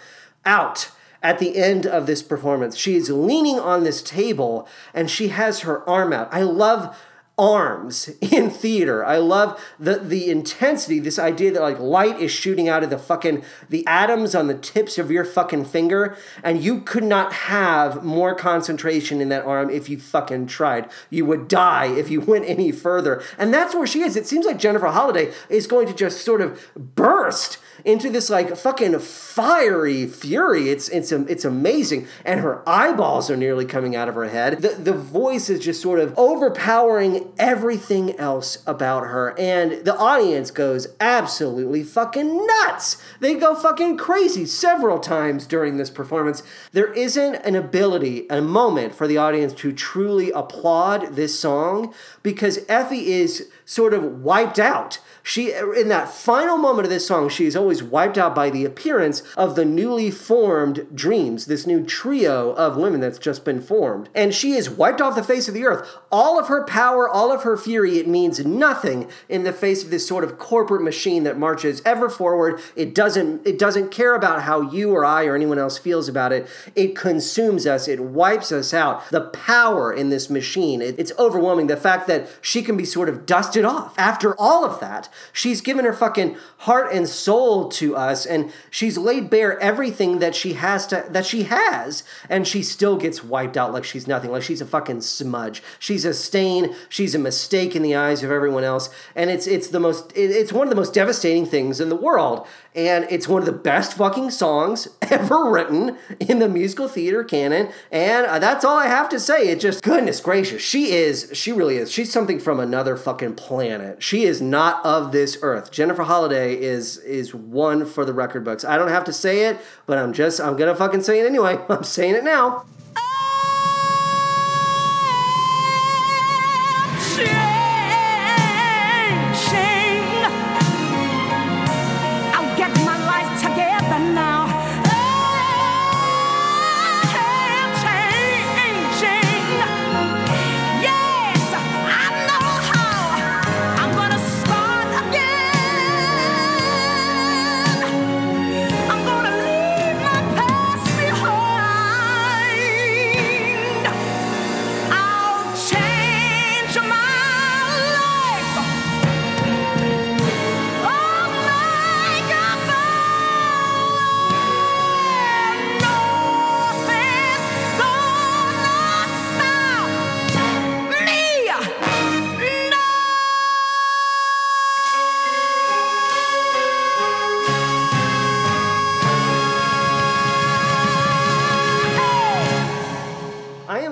Speaker 1: out at the end of this performance. She is leaning on this table and she has her arm out. I love arms in theater. I love the the intensity, this idea that like light is shooting out of the fucking the atoms on the tips of your fucking finger and you could not have more concentration in that arm if you fucking tried. You would die if you went any further. And that's where she is. It seems like Jennifer Holliday is going to just sort of burst into this like fucking fiery fury. It's it's it's amazing, and her eyeballs are nearly coming out of her head. The the voice is just sort of overpowering everything else about her, and the audience goes absolutely fucking nuts. They go fucking crazy several times during this performance. There isn't an ability, a moment for the audience to truly applaud this song because Effie is sort of wiped out. She, in that final moment of this song, she is always wiped out by the appearance of the newly formed Dreams, this new trio of women that's just been formed. And she is wiped off the face of the earth. All of her power, all of her fury, it means nothing in the face of this sort of corporate machine that marches ever forward. It doesn't, it doesn't care about how you or I or anyone else feels about it. It consumes us. It wipes us out. The power in this machine, it- it's overwhelming. The fact that she can be sort of dusted off after all of that. She's given her fucking heart and soul to us, and she's laid bare everything that she has to that she has, and she still gets wiped out like she's nothing, like she's a fucking smudge. She's a stain. She's a mistake in the eyes of everyone else, and it's it's the most it- it's one of the most devastating things in the world, and it's one of the best fucking songs ever written in the musical theater canon, and uh, that's all I have to say. It just goodness gracious, she is she really is. She's something from another fucking planet. She is not of this earth. Jennifer Holliday is is one for the record books. I don't have to say it, but I'm just I'm gonna fucking say it anyway. I'm saying it now.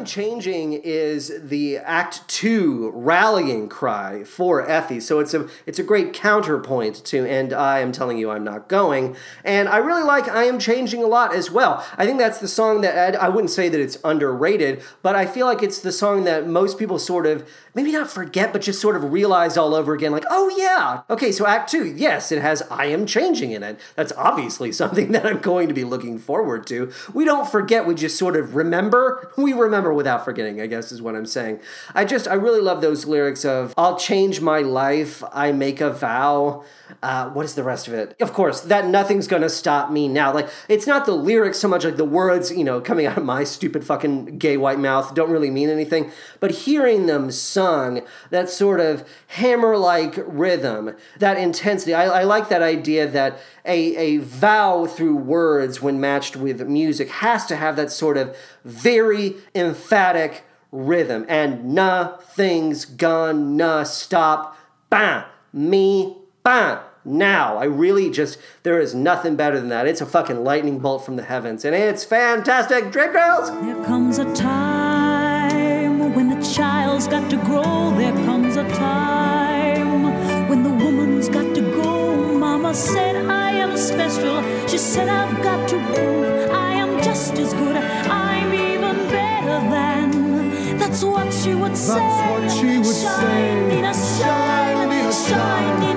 Speaker 9: Changing
Speaker 1: is the Act Two rallying cry for Effie. So it's a it's a great counterpoint to and I am telling you I'm not going. And I really like I Am Changing a lot as well. I think that's the song that I, I wouldn't say that it's underrated, but I feel like it's the song that most people sort of maybe not forget, but just sort of realize all over again, like, oh yeah. Okay, so Act Two, yes, it has I Am Changing in it. That's obviously something that I'm going to be looking forward to. We don't forget, we just sort of remember. We remember without forgetting, I guess is what I'm saying. I just, I really love those lyrics of, I'll change my life, I make a vow. Uh, what is the rest of it? Of course, that nothing's gonna stop me now. Like, it's not the lyrics so much like the words, you know, coming out of my stupid fucking gay white mouth don't really mean anything, but hearing them sung, that sort of hammer like rhythm, that intensity. I, I like that idea that a, a vow through words, when matched with music, has to have that sort of very emphatic rhythm. And nothing's gonna stop, bam, me, bam. Now, I really just, there is nothing better than that. It's a fucking lightning bolt from the heavens, and it's fantastic. Drip girls!
Speaker 4: There comes a time when the child's got to grow. There comes a time when the woman's got to go. Mama said, I am special. She said, I've got to prove I am just as good. I'm even better than. That's what she would say.
Speaker 2: what she would
Speaker 4: shine,
Speaker 2: say.
Speaker 4: Nina, shine,
Speaker 2: Shine, Nina,
Speaker 4: shine, Nina, shine.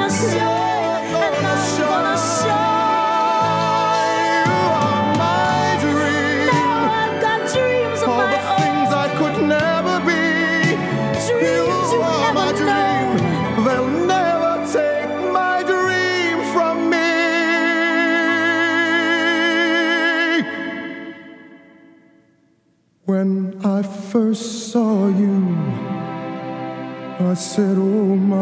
Speaker 2: First saw you, I said, Oh my,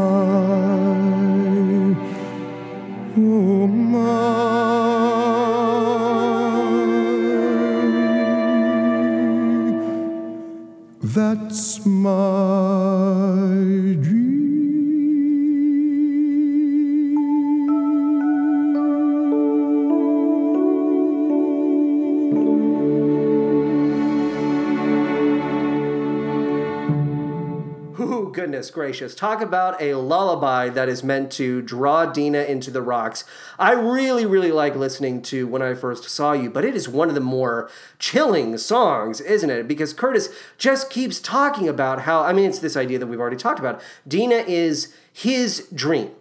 Speaker 2: oh my. That's my
Speaker 1: Ooh, goodness gracious. Talk about a lullaby that is meant to draw Deena into the rocks. I really, really like listening to When I First Saw You, but it is one of the more chilling songs, isn't it? Because Curtis just keeps talking about how, I mean, it's this idea that we've already talked about. Deena is his dream.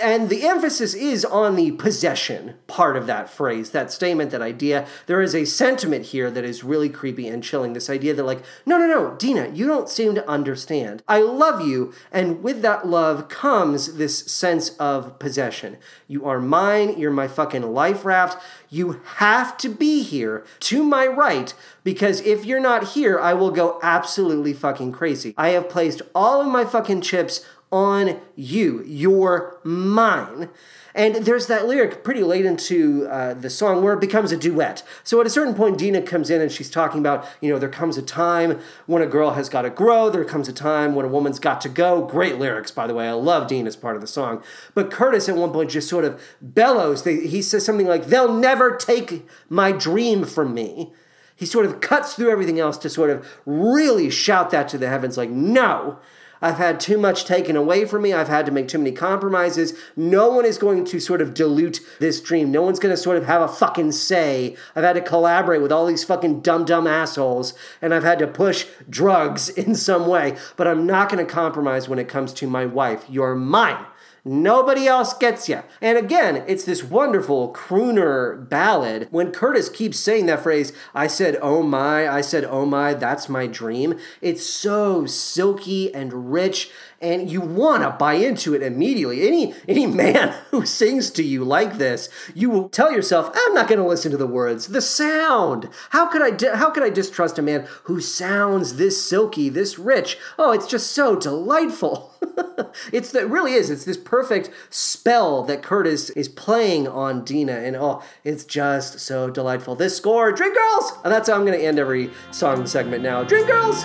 Speaker 1: And the emphasis is on the possession part of that phrase, that statement, that idea. There is a sentiment here that is really creepy and chilling. This idea that, like, no, no, no, Deena, you don't seem to understand. I love you, and with that love comes this sense of possession. You are mine, you're my fucking life raft. You have to be here to my right because if you're not here, I will go absolutely fucking crazy. I have placed all of my fucking chips on you. You're mine. And there's that lyric pretty late into uh, the song where it becomes a duet. So at a certain point, Deena comes in and she's talking about, you know, there comes a time when a girl has got to grow, there comes a time when a woman's got to go. Great lyrics, by the way. I love Deena's part of the song. But Curtis at one point just sort of bellows. He says something like, They'll never take my dream from me. He sort of cuts through everything else to sort of really shout that to the heavens like, No. I've had too much taken away from me. I've had to make too many compromises. No one is going to sort of dilute this dream. No one's going to sort of have a fucking say. I've had to collaborate with all these fucking dumb, dumb assholes, and I've had to push drugs in some way. But I'm not going to compromise when it comes to my wife. You're mine. Nobody else gets you. And again, it's this wonderful crooner ballad. When Curtis keeps saying that phrase, I said, oh my, I said, oh my, that's my dream. It's so silky and rich and you want to buy into it immediately. Any any man who sings to you like this, you will tell yourself, "I'm not going to listen to the words. The sound. How could I di- how could I distrust a man who sounds this silky, this rich? Oh, it's just so delightful." it's that really is. It's this perfect spell that Curtis is playing on Deena, and oh, it's just so delightful. This score, Drink Girls, and that's how I'm going to end every song segment now. Drink Girls.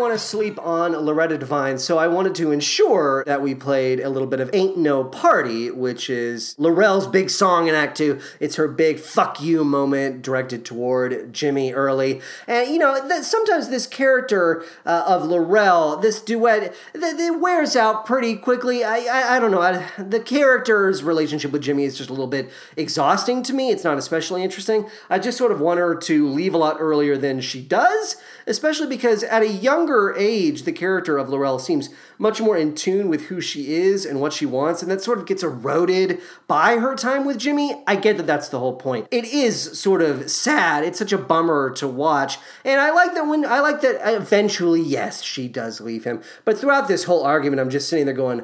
Speaker 1: Want to sleep on Loretta Devine, so I wanted to ensure that we played a little bit of Ain't No Party, which is Lorrell's big song in Act Two. It's her big fuck you moment directed toward Jimmy Early. And, you know, th- sometimes this character uh, of Lorrell, this duet, th- it wears out pretty quickly. I, I, I don't know. I, the character's relationship with Jimmy is just a little bit exhausting to me. It's not especially interesting. I just sort of want her to leave a lot earlier than she does, especially because at a younger age, the character of Lorrell seems much more in tune with who she is and what she wants, and that sort of gets eroded by her time with Jimmy. I get that that's the whole point. It is sort of sad. It's such a bummer to watch, and I like that when I like that eventually, yes, she does leave him. But throughout this whole argument, I'm just sitting there going,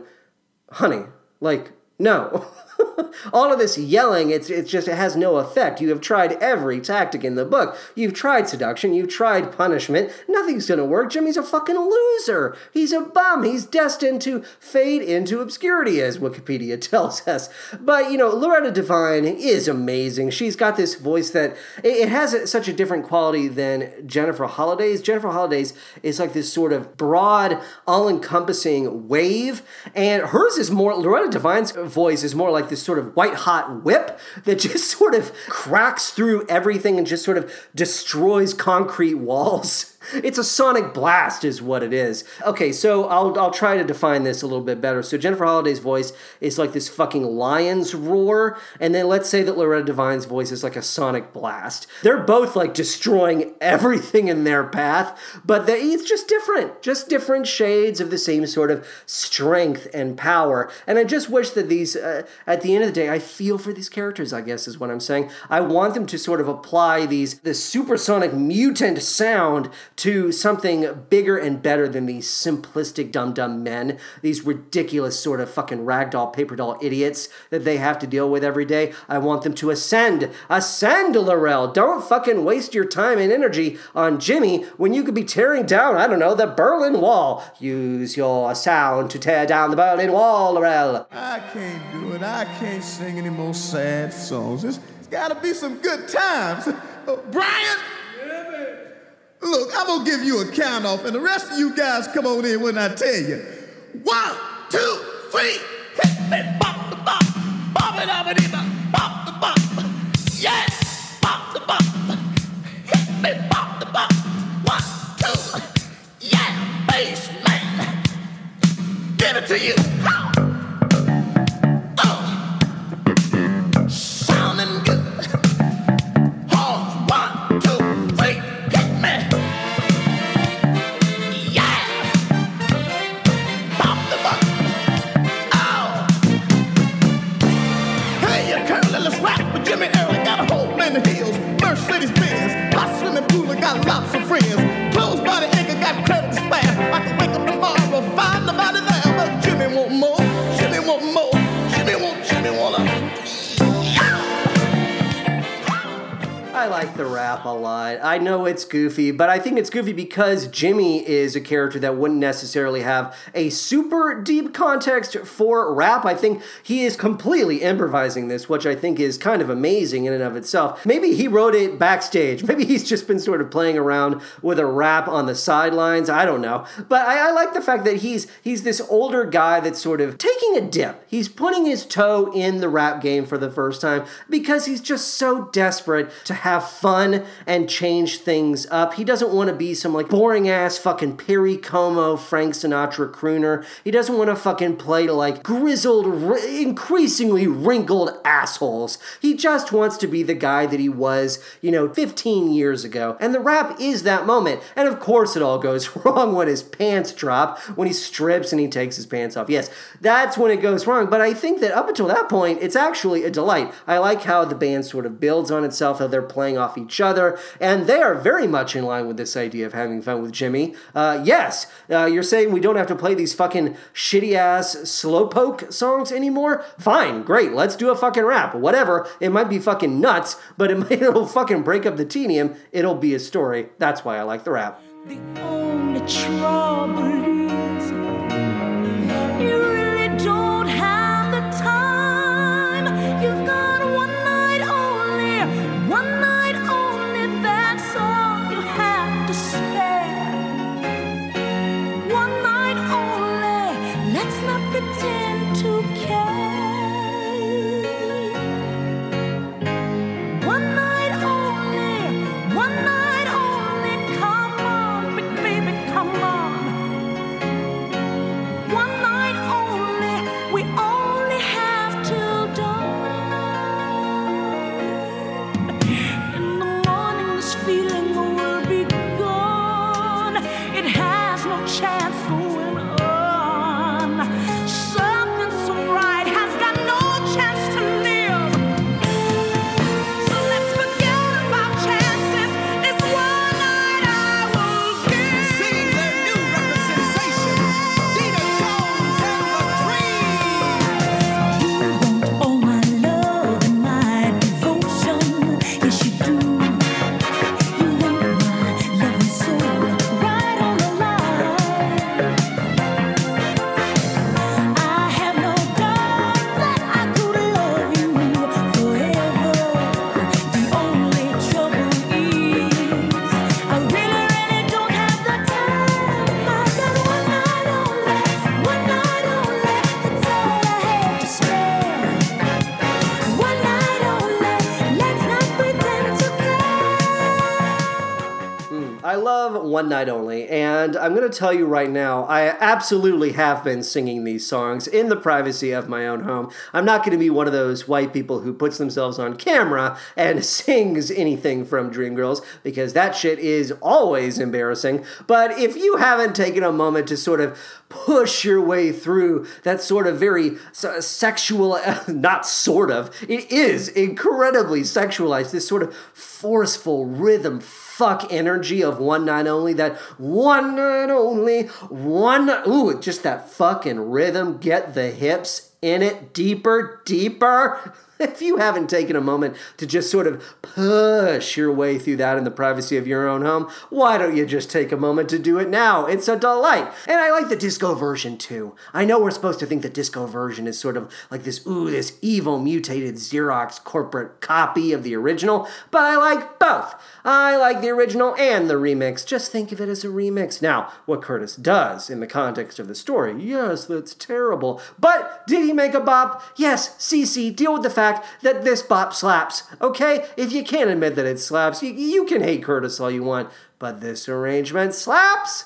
Speaker 1: honey, like, no. All of this yelling, it's it's just it has no effect. You have tried every tactic in the book. You've tried seduction, you've tried punishment. Nothing's gonna work. Jimmy's a fucking loser. He's a bum. He's destined to fade into obscurity, as Wikipedia tells us. But you know, Loretta Devine is amazing. She's got this voice that it, it has a, such a different quality than Jennifer Holliday's. Jennifer Holliday's is like this sort of broad, all-encompassing wave, and hers is more. Loretta Devine's voice is more like this sort of white hot whip that just sort of cracks through everything and just sort of destroys concrete walls. It's a sonic blast, is what it is. Okay, so I'll, I'll try to define this a little bit better. So, Jennifer Holliday's voice is like this fucking lion's roar, and then let's say that Loretta Devine's voice is like a sonic blast. They're both like destroying everything in their path, but they, it's just different, just different shades of the same sort of strength and power. And I just wish that these, uh, at the end of the day, I feel for these characters, I guess is what I'm saying. I want them to sort of apply these, this supersonic mutant sound to something bigger and better than these simplistic dumb dumb men, these ridiculous sort of fucking ragdoll paper doll idiots that they have to deal with every day. I want them to ascend, ascend, Lorrell. Don't fucking waste your time and energy on Jimmy when you could be tearing down, I don't know, the Berlin Wall. Use your sound to tear down the Berlin Wall, Lorrell.
Speaker 3: I can't do it. I can't sing any more sad songs. It's, it's got to be some good times. Brian? Look, I'm to give you a count off, and the rest of you guys come on in when I tell you. One, two, three. Hit me, bop, the bop. Bop it, bop it, bop, bop, the bop. Yes, bop, the bop. Hit me, bop, the bop. One, two. Yeah, bass man. Give it to you. How? Got lots of friends. I
Speaker 1: like the rap a lot. I know it's goofy, but I think it's goofy because Jimmy is a character that wouldn't necessarily have a super deep context for rap. I think he is completely improvising this, which I think is kind of amazing in and of itself. Maybe he wrote it backstage. Maybe he's just been sort of playing around with a rap on the sidelines. I don't know. But I, I like the fact that he's he's this older guy that's sort of taking a dip. He's putting his toe in the rap game for the first time because he's just so desperate to have fun and change things up. He doesn't want to be some like boring ass fucking Perry Como, Frank Sinatra crooner. He doesn't want to fucking play to like grizzled, r- increasingly wrinkled assholes. He just wants to be the guy that he was, you know, 15 years ago. And the rap is that moment. And of course, it all goes wrong when his pants drop, when he strips and he takes his pants off. Yes, that's when it goes wrong. But I think that up until that point, it's actually a delight. I like how the band sort of builds on itself, how they're playing off each other, and they are very much in line with this idea of having fun with Jimmy. Uh, yes, uh, you're saying we don't have to play these fucking shitty ass slowpoke songs anymore? Fine, great, let's do a fucking rap. Whatever. It might be fucking nuts, but it might, it'll fucking break up the tedium. It'll be a story. That's why I like the rap.
Speaker 10: The
Speaker 1: One Night Only, and I'm going to tell you right now, I absolutely have been singing these songs in the privacy of my own home. I'm not going to be one of those white people who puts themselves on camera and sings anything from Dreamgirls, because that shit is always embarrassing. But if you haven't taken a moment to sort of push your way through that sort of very sexual, not sort of, it is incredibly sexualized, this sort of forceful rhythm fuck energy of one night only that one night only one ooh just that fucking rhythm. Get the hips in it deeper deeper? If you haven't taken a moment to just sort of push your way through that in the privacy of your own home why don't you just take a moment to do it now? It's a delight. And i like the disco version too. I know we're supposed to think the disco version is sort of like this ooh this evil mutated xerox corporate copy of the original but i like both. I like the original and the remix. Just think of it as a remix. Now what curtis does in the context of the story yes that's terrible but did he make a bop? Yes C.C deal with the fact that this bop slaps okay? If you can't admit that it slaps you, you can hate curtis all you want but this arrangement slaps.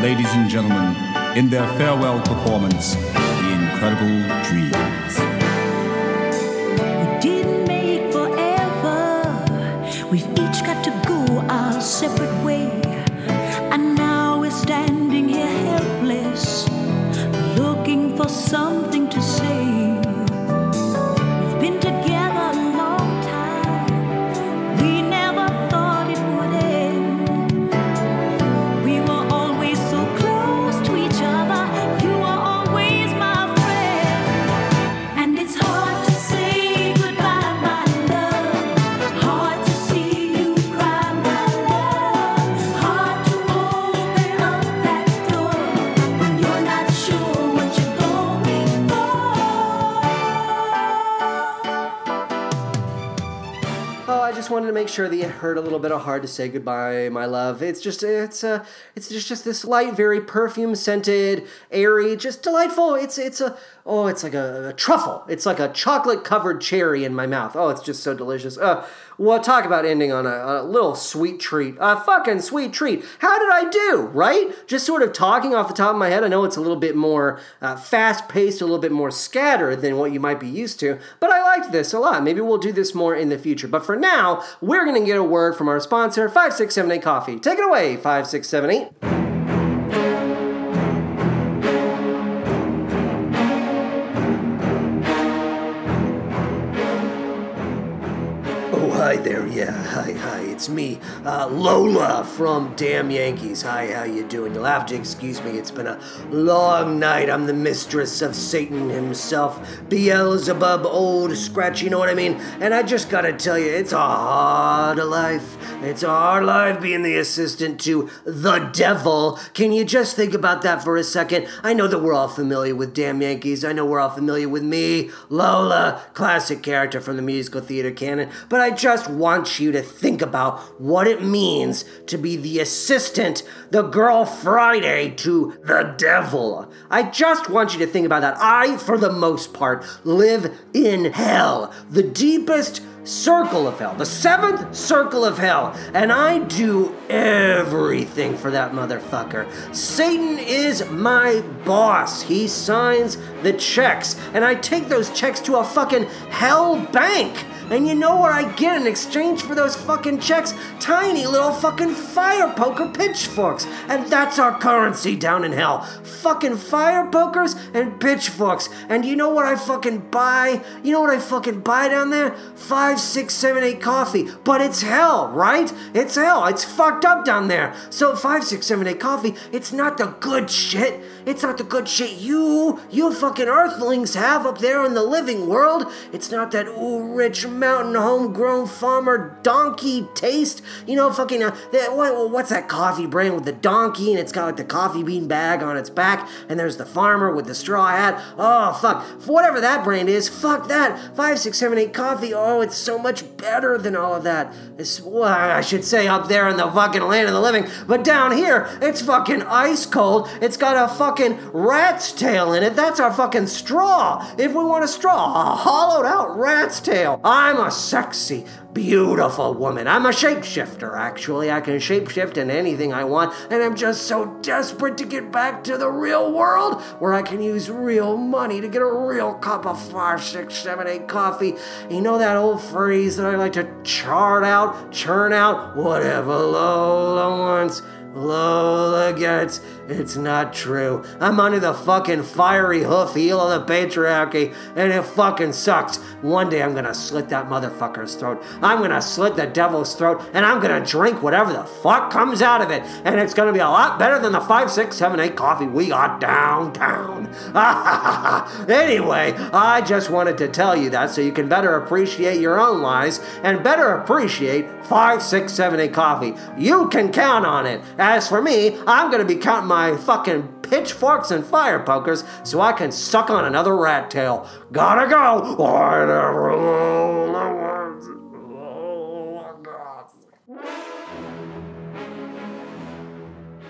Speaker 10: Ladies and gentlemen, in their farewell performance, The Incredible Dreams.
Speaker 1: Wanted to make sure that you heard a little bit of hard to say goodbye, my love. It's just it's uh it's just just this light, very perfume scented, airy, just delightful. It's it's a oh, it's like a, a truffle. It's like a chocolate covered cherry in my mouth. Oh, it's just so delicious. Uh, well, talk about ending on a, a little sweet treat. A fucking sweet treat. How did I do? Right? Just sort of talking off the top of my head. I know it's a little bit more uh, fast paced, a little bit more scattered than what you might be used to, but I liked this a lot. Maybe we'll do this more in the future. But for now, we're gonna get a word from our sponsor, 5678 Coffee. Take it away, 5678. Yeah, hi, hi. It's me, uh, Lola from Damn Yankees. Hi, how you doing? You'll have to excuse me. It's been a long night. I'm the mistress of Satan himself, Beelzebub, old scratch. You know what I mean? And I just gotta tell you, it's a hard life. It's a hard life being the assistant to the devil. Can you just think about that for a second? I know that we're all familiar with Damn Yankees. I know we're all familiar with me, Lola, classic character from the musical theater canon. But I just want you to think about what it means to be the assistant, the girl Friday to the devil. I just want you to think about that. I, for the most part, live in hell, the deepest circle of hell, the seventh circle of hell, and I do everything for that motherfucker. Satan is my boss. He signs the checks, and I take those checks to a fucking hell bank. And you know where I get in exchange for those fucking checks? Tiny little fucking fire poker pitchforks. And that's our currency down in hell. Fucking fire pokers and pitchforks. And you know what I fucking buy? You know what I fucking buy down there? Five, six, seven, eight coffee. But it's hell, right? It's hell. It's fucked up down there. So five, six, seven, eight coffee, it's not the good shit. It's not the good shit you, you fucking earthlings have up there in the living world. It's not that ooh rich mountain homegrown farmer donkey taste. You know, fucking, uh, that, what, what's that coffee brand with the donkey and it's got like the coffee bean bag on its back and there's the farmer with the straw hat. Oh, fuck. Whatever that brand is, fuck that. Five, six, seven, eight coffee. Oh, it's so much better than all of that. It's, well, I should say up there in the fucking land of the living, but down here, it's fucking ice cold. It's got a fucking rat's tail in it. That's our fucking straw. If we want a straw, a hollowed out rat's tail. I'm a sexy, beautiful woman. I'm a shapeshifter, actually. I can shapeshift into anything I want, and I'm just so desperate to get back to the real world where I can use real money to get a real cup of five, six, seven, eight coffee. You know that old phrase that I like to chart out, churn out, whatever Lola wants. Lola gets. It's not true. I'm under the fucking fiery hoof heel of the patriarchy, and it fucking sucks. One day I'm gonna slit that motherfucker's throat. I'm gonna slit the devil's throat, and I'm gonna drink whatever the fuck comes out of it. And it's gonna be a lot better than the 5, 6, 7, 8 coffee we got downtown. anyway, I just wanted to tell you that so you can better appreciate your own lives and better appreciate 5, 6, 7, 8 coffee. You can count on it. As for me, I'm gonna be counting my fucking pitchforks and fire pokers so I can suck on another rat tail. Gotta go.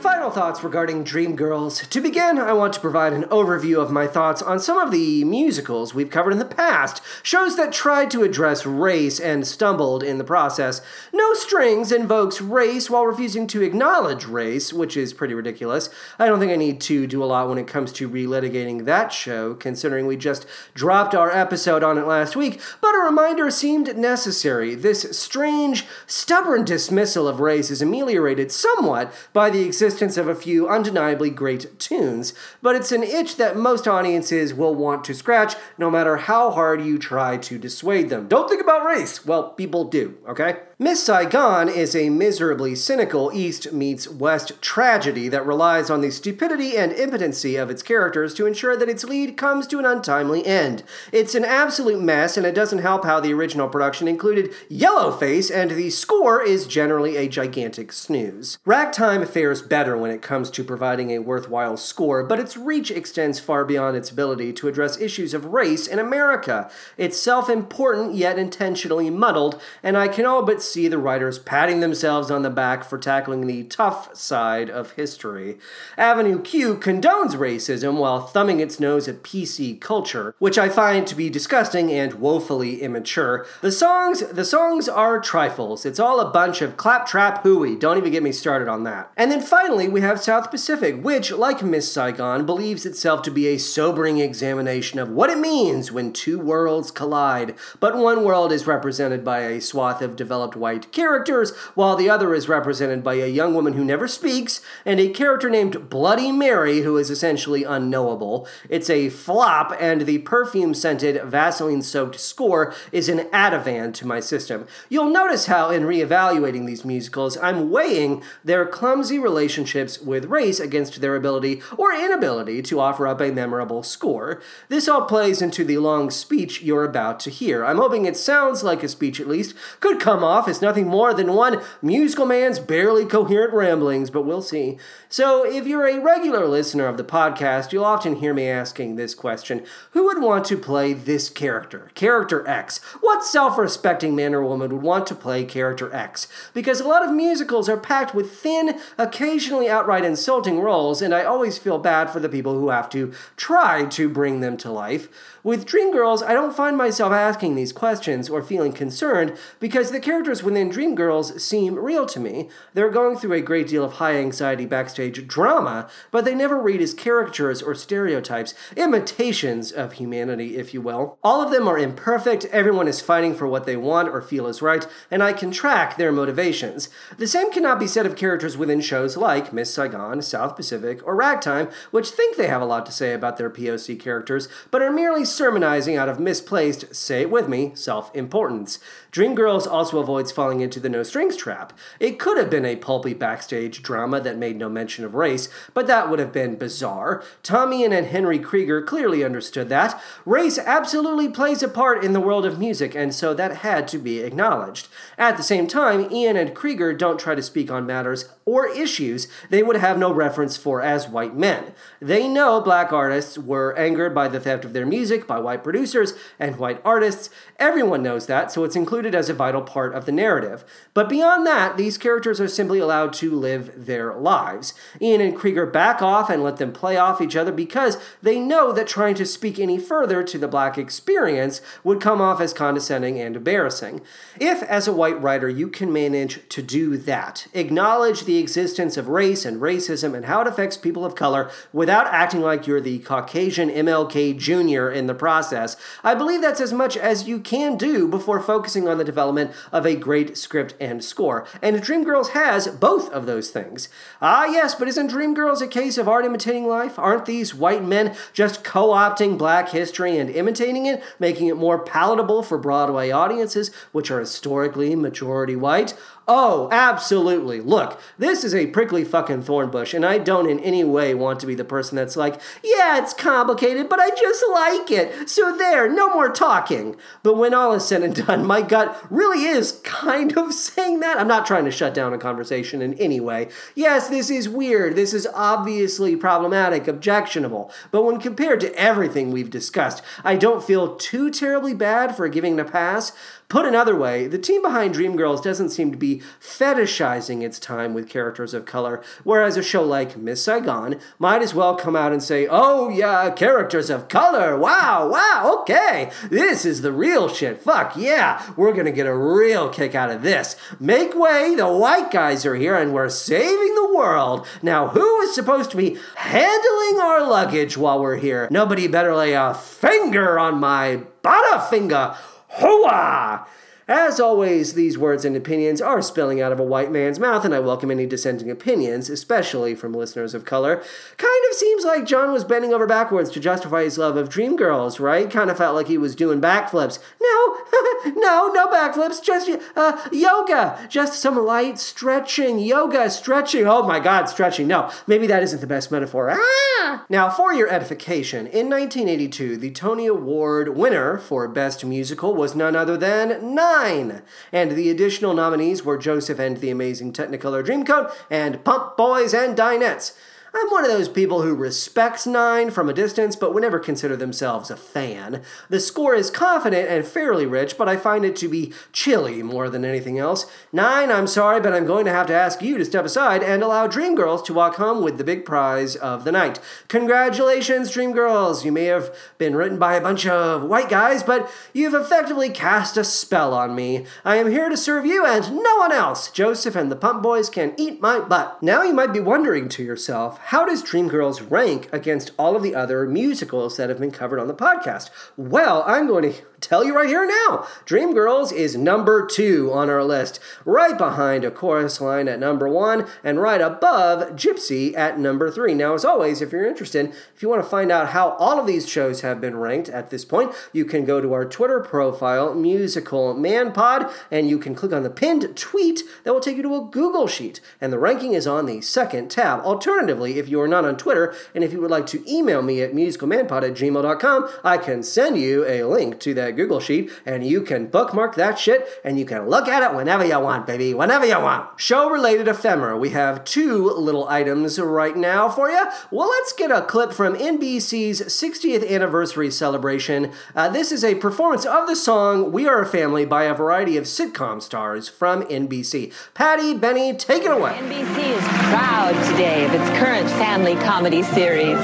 Speaker 1: Final thoughts regarding Dreamgirls. To begin, I want to provide an overview of my thoughts on some of the musicals we've covered in the past, shows that tried to address race and stumbled in the process. No Strings invokes race while refusing to acknowledge race, which is pretty ridiculous. I don't think I need to do a lot when it comes to relitigating that show, considering we just dropped our episode on it last week, but a reminder seemed necessary. This strange, stubborn dismissal of race is ameliorated somewhat by the existence of a few undeniably great tunes, but it's an itch that most audiences will want to scratch no matter how hard you try to dissuade them. Don't think about race! Well, people do, okay? Miss Saigon is a miserably cynical East meets West tragedy that relies on the stupidity and impotency of its characters to ensure that its lead comes to an untimely end. It's an absolute mess, and it doesn't help how the original production included Yellowface, and the score is generally a gigantic snooze. Ragtime fares better when it comes to providing a worthwhile score, but its reach extends far beyond its ability to address issues of race in America. It's self important yet intentionally muddled, and I can all but see the writers patting themselves on the back for tackling the tough side of history. Avenue Q condones racism while thumbing its nose at PC culture, which I find to be disgusting and woefully immature. The songs, the songs are trifles. It's all a bunch of claptrap hooey. Don't even get me started on that. And then finally, we have South Pacific, which, like Miss Saigon, believes itself to be a sobering examination of what it means when two worlds collide. But one world is represented by a swath of developed white characters, while the other is represented by a young woman who never speaks and a character named Bloody Mary who is essentially unknowable. It's a flop, and the perfume scented, Vaseline soaked score is an Ativan to my system. You'll notice how, in reevaluating these musicals, I'm weighing their clumsy relationships with race against their ability or inability to offer up a memorable score. This all plays into the long speech you're about to hear. I'm hoping it sounds like a speech at least, could come off as nothing more than one musical man's barely coherent ramblings, but we'll see. So, if you're a regular listener of the podcast, you'll often hear me asking this question Who would want to play this character? Character X. What self respecting man or woman would want to play character X? Because a lot of musicals are packed with thin, occasionally outright insulting roles, and I always feel bad for the people who have to try to bring them to life. With Dreamgirls, I don't find myself asking these questions or feeling concerned because the characters within Dreamgirls seem real to me. They're going through a great deal of high anxiety backstage drama, but they never read as caricatures or stereotypes, imitations of humanity, if you will. All of them are imperfect, everyone is fighting for what they want or feel is right, and I can track their motivations. The same cannot be said of characters within shows like Miss Saigon, South Pacific, or Ragtime, which think they have a lot to say about their POC characters, but are merely sermonizing out of misplaced, say it with me, self importance. Dreamgirls also avoids falling into the no strings trap. It could have been a pulpy backstage drama that made no mention of race, but that would have been bizarre. Tom Eyen and Henry Krieger clearly understood that. Race absolutely plays a part in the world of music, and so that had to be acknowledged. At the same time, Eyen and Krieger don't try to speak on matters or issues they would have no reference for as white men. They know black artists were angered by the theft of their music by white producers and white artists. Everyone knows that, so it's included as a vital part of the narrative. But beyond that, these characters are simply allowed to live their lives. Eyen and Krieger back off and let them play off each other because they know that trying to speak any further to the black experience would come off as condescending and embarrassing. If, as a white writer, you can manage to do that, acknowledge the existence of race and racism and how it affects people of color without acting like you're the Caucasian MLK Jr. in the process, I believe that's as much as you can do before focusing on the development of a great script and score. And Dreamgirls has both of those things. Ah, yes, but isn't Dreamgirls a case of art imitating life? Aren't these white men just co opting black history and imitating it, making it more palatable for Broadway audiences, which are historically majority white? Oh, absolutely. Look, this is a prickly fucking thorn bush, and I don't in any way want to be the person that's like, yeah, it's complicated, but I just like it. So there, no more talking. But when all is said and done, my gut really is kind of saying that. I'm not trying to shut down a conversation in any way. Yes, this is weird. This is obviously problematic, objectionable. But when compared to everything we've discussed, I don't feel too terribly bad for giving it a pass. Put another way, the team behind Dreamgirls doesn't seem to be fetishizing its time with characters of color, whereas a show like Miss Saigon might as well come out and say, oh yeah, characters of color, wow, wow, okay, this is the real shit, fuck yeah, we're gonna get a real kick out of this. Make way, the white guys are here and we're saving the world. Now, who is supposed to be handling our luggage while we're here? Nobody better lay a finger on my butterfinger. Hoa! As always, these words and opinions are spilling out of a white man's mouth, and I welcome any dissenting opinions, especially from listeners of color. Kind of seems like John was bending over backwards to justify his love of Dreamgirls, right? Kind of felt like he was doing backflips. No, no, no backflips, just uh, yoga, just some light stretching, yoga, stretching. Oh my god, stretching. No, maybe that isn't the best metaphor. Ah! Now, for your edification, in 1982, the Tony Award winner for Best Musical was none other than Nine. And the additional nominees were Joseph and the Amazing Technicolor Dreamcoat and Pump Boys and Dinettes. I'm one of those people who respects Nine from a distance, but would never consider themselves a fan. The score is confident and fairly rich, but I find it to be chilly more than anything else. Nine, I'm sorry, but I'm going to have to ask you to step aside and allow Dreamgirls to walk home with the big prize of the night. Congratulations, Dreamgirls! You may have been written by a bunch of white guys, but you've effectively cast a spell on me. I am here to serve you and no one else. Joseph and the Pump Boys can eat my butt. Now you might be wondering to yourself, how does Dreamgirls rank against all of the other musicals that have been covered on the podcast? Well, I'm going to tell you right here now. Dreamgirls is number two on our list, right behind A Chorus Line at number one, and right above Gypsy at number three. Now, as always, if you're interested, if you want to find out how all of these shows have been ranked at this point, you can go to our Twitter profile, Musical Man Pod, and you can click on the pinned tweet that will take you to a Google sheet, and the ranking is on the second tab. Alternatively, if you are not on Twitter. And if you would like to email me at musicalmanpod at gmail.com, I can send you a link to that Google Sheet and you can bookmark that shit and you can look at it whenever you want, baby, whenever you want. Show related ephemera. We have two little items right now for you. Well, let's get a clip from NBC's 60th anniversary celebration. Uh, this is a performance of the song We Are a Family by a variety of sitcom stars from NBC. Patty, Benny, take it away.
Speaker 11: NBC is proud today of its current family comedy series.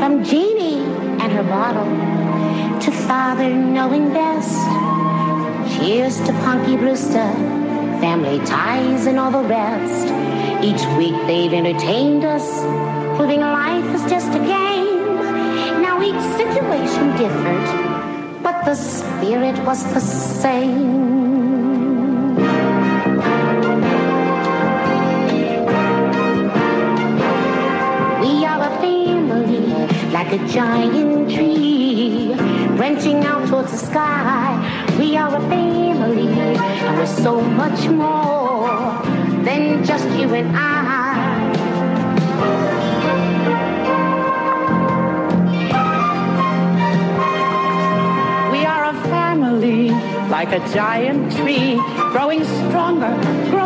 Speaker 8: From Jeannie and her bottle to father knowing best. Cheers to Punky Brewster, family ties and all the rest. Each week they've entertained us, proving life is just a game. Now each situation differed, but the spirit was the same. Like a giant tree, branching out towards the sky. We are a family, and we're so much more than just you and I. We are a family, like a giant tree, growing stronger, growing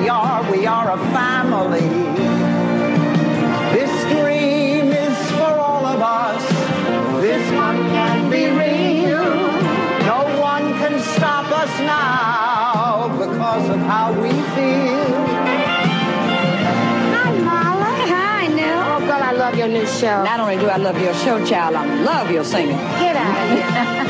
Speaker 8: we are,
Speaker 12: we are a family. This dream is for all of us. This one can be real. No one can stop us now because of how we feel.
Speaker 8: Hi, Marla. Hi, Nell. Oh, girl, I love your new show.
Speaker 11: Not only do I love your show, child, I love your singing.
Speaker 8: Get out of here.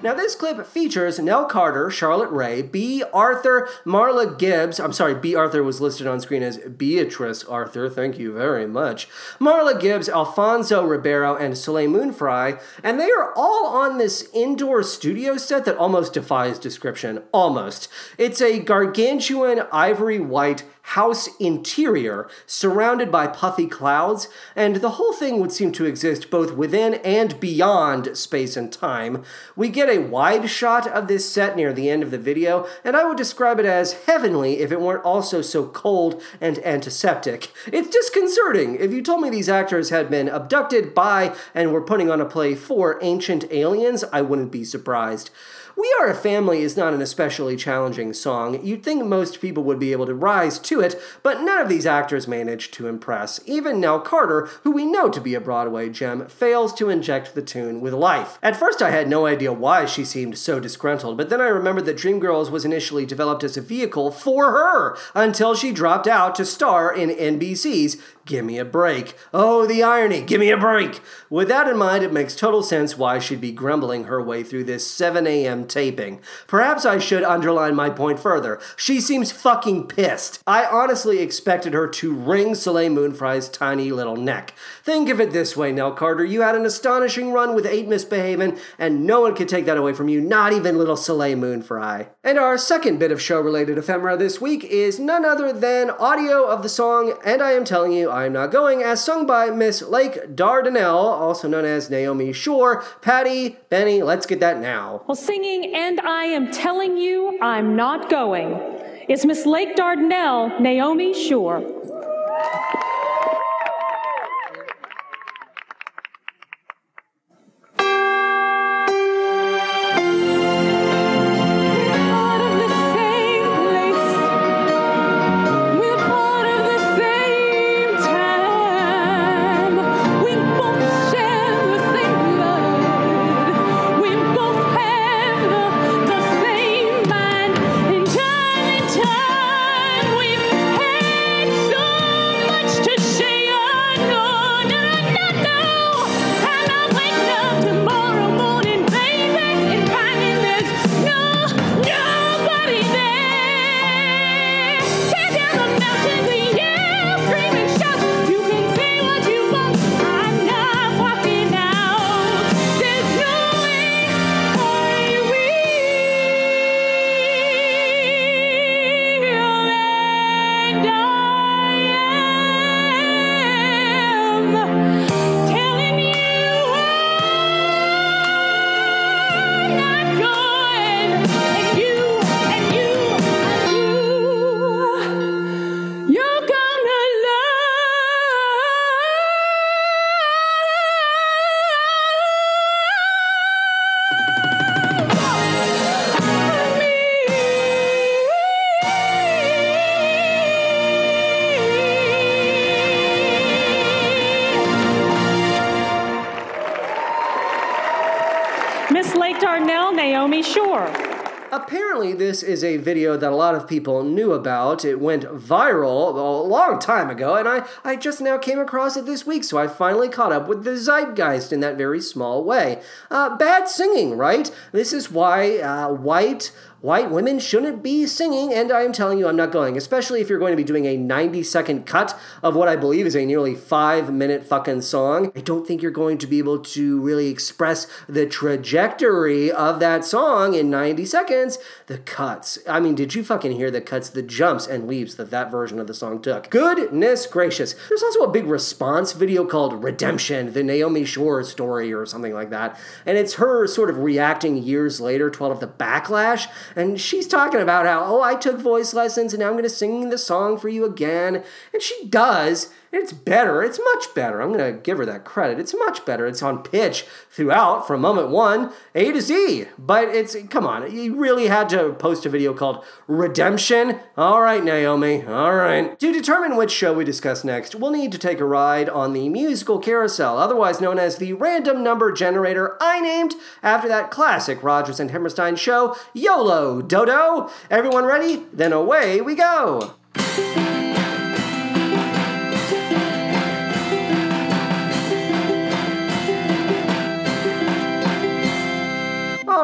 Speaker 1: Now, this clip features Nell Carter, Charlotte Rae, Bea Arthur, Marla Gibbs. I'm sorry, Bea Arthur was listed on screen as Beatrice Arthur. Thank you very much. Marla Gibbs, Alfonso Ribeiro, and Soleil Moon Frye. And they are all on this indoor studio set that almost defies description. Almost. It's a gargantuan ivory white house interior surrounded by puffy clouds, and the whole thing would seem to exist both within and beyond space and time. We get a wide shot of this set near the end of the video, and I would describe it as heavenly if it weren't also so cold and antiseptic. It's disconcerting. If you told me these actors had been abducted by and were putting on a play for ancient aliens, I wouldn't be surprised. We Are a Family is not an especially challenging song. You'd think most people would be able to rise to it, but none of these actors managed to impress. Even Nell Carter, who we know to be a Broadway gem, fails to inject the tune with life. At first, I had no idea why she seemed so disgruntled, but then I remembered that Dreamgirls was initially developed as a vehicle for her until she dropped out to star in NBC's Give me a break. Oh, the irony. Give me a break. With that in mind, it makes total sense why she'd be grumbling her way through this 7 a.m. taping. Perhaps I should underline my point further. She seems fucking pissed. I honestly expected her to wring Soleil Moon Frye's tiny little neck. Think of it this way, Nell Carter. You had an astonishing run with Ain't Misbehavin', and no one could take that away from you, not even little Soleil Moonfry. And our second bit of show related ephemera this week is none other than audio of the song And I Am Telling You I'm Not Going, as sung by Miss Lake Dardanelle, also known as Naomi Shore. Patty, Benny, let's get that now.
Speaker 13: Well, singing And I Am Telling You I'm Not Going is Miss Lake Dardanelle, Naomi Shore.
Speaker 1: Is a video that a lot of people knew about. It went viral a long time ago, and I, I just now came across it this week, so I finally caught up with the zeitgeist in that very small way. Uh, bad singing, right? This is why uh, white white women shouldn't be singing, and I am telling you, I'm not going, especially if you're going to be doing a 90 second cut of what I believe is a nearly five minute fucking song. I don't think you're going to be able to really express the trajectory of that song in 90 seconds. The cuts. I mean, did you fucking hear the cuts, the jumps and leaps that that version of the song took? Goodness gracious. There's also a big response video called Redemption, the Naomi Shore story or something like that. And it's her sort of reacting years later to all of the backlash and she's talking about how, oh, I took voice lessons and now I'm going to sing the song for you again. And she does. It's better. It's much better. I'm going to give her that credit. It's much better. It's on pitch throughout from moment one, A to Z. But it's, come on, you really had to post a video called Redemption? All right, Naomi. All right. To determine which show we discuss next, we'll need to take a ride on the musical carousel, otherwise known as the random number generator I named after that classic Rodgers and Hammerstein show, YOLO Dodo. Everyone ready? Then away we go.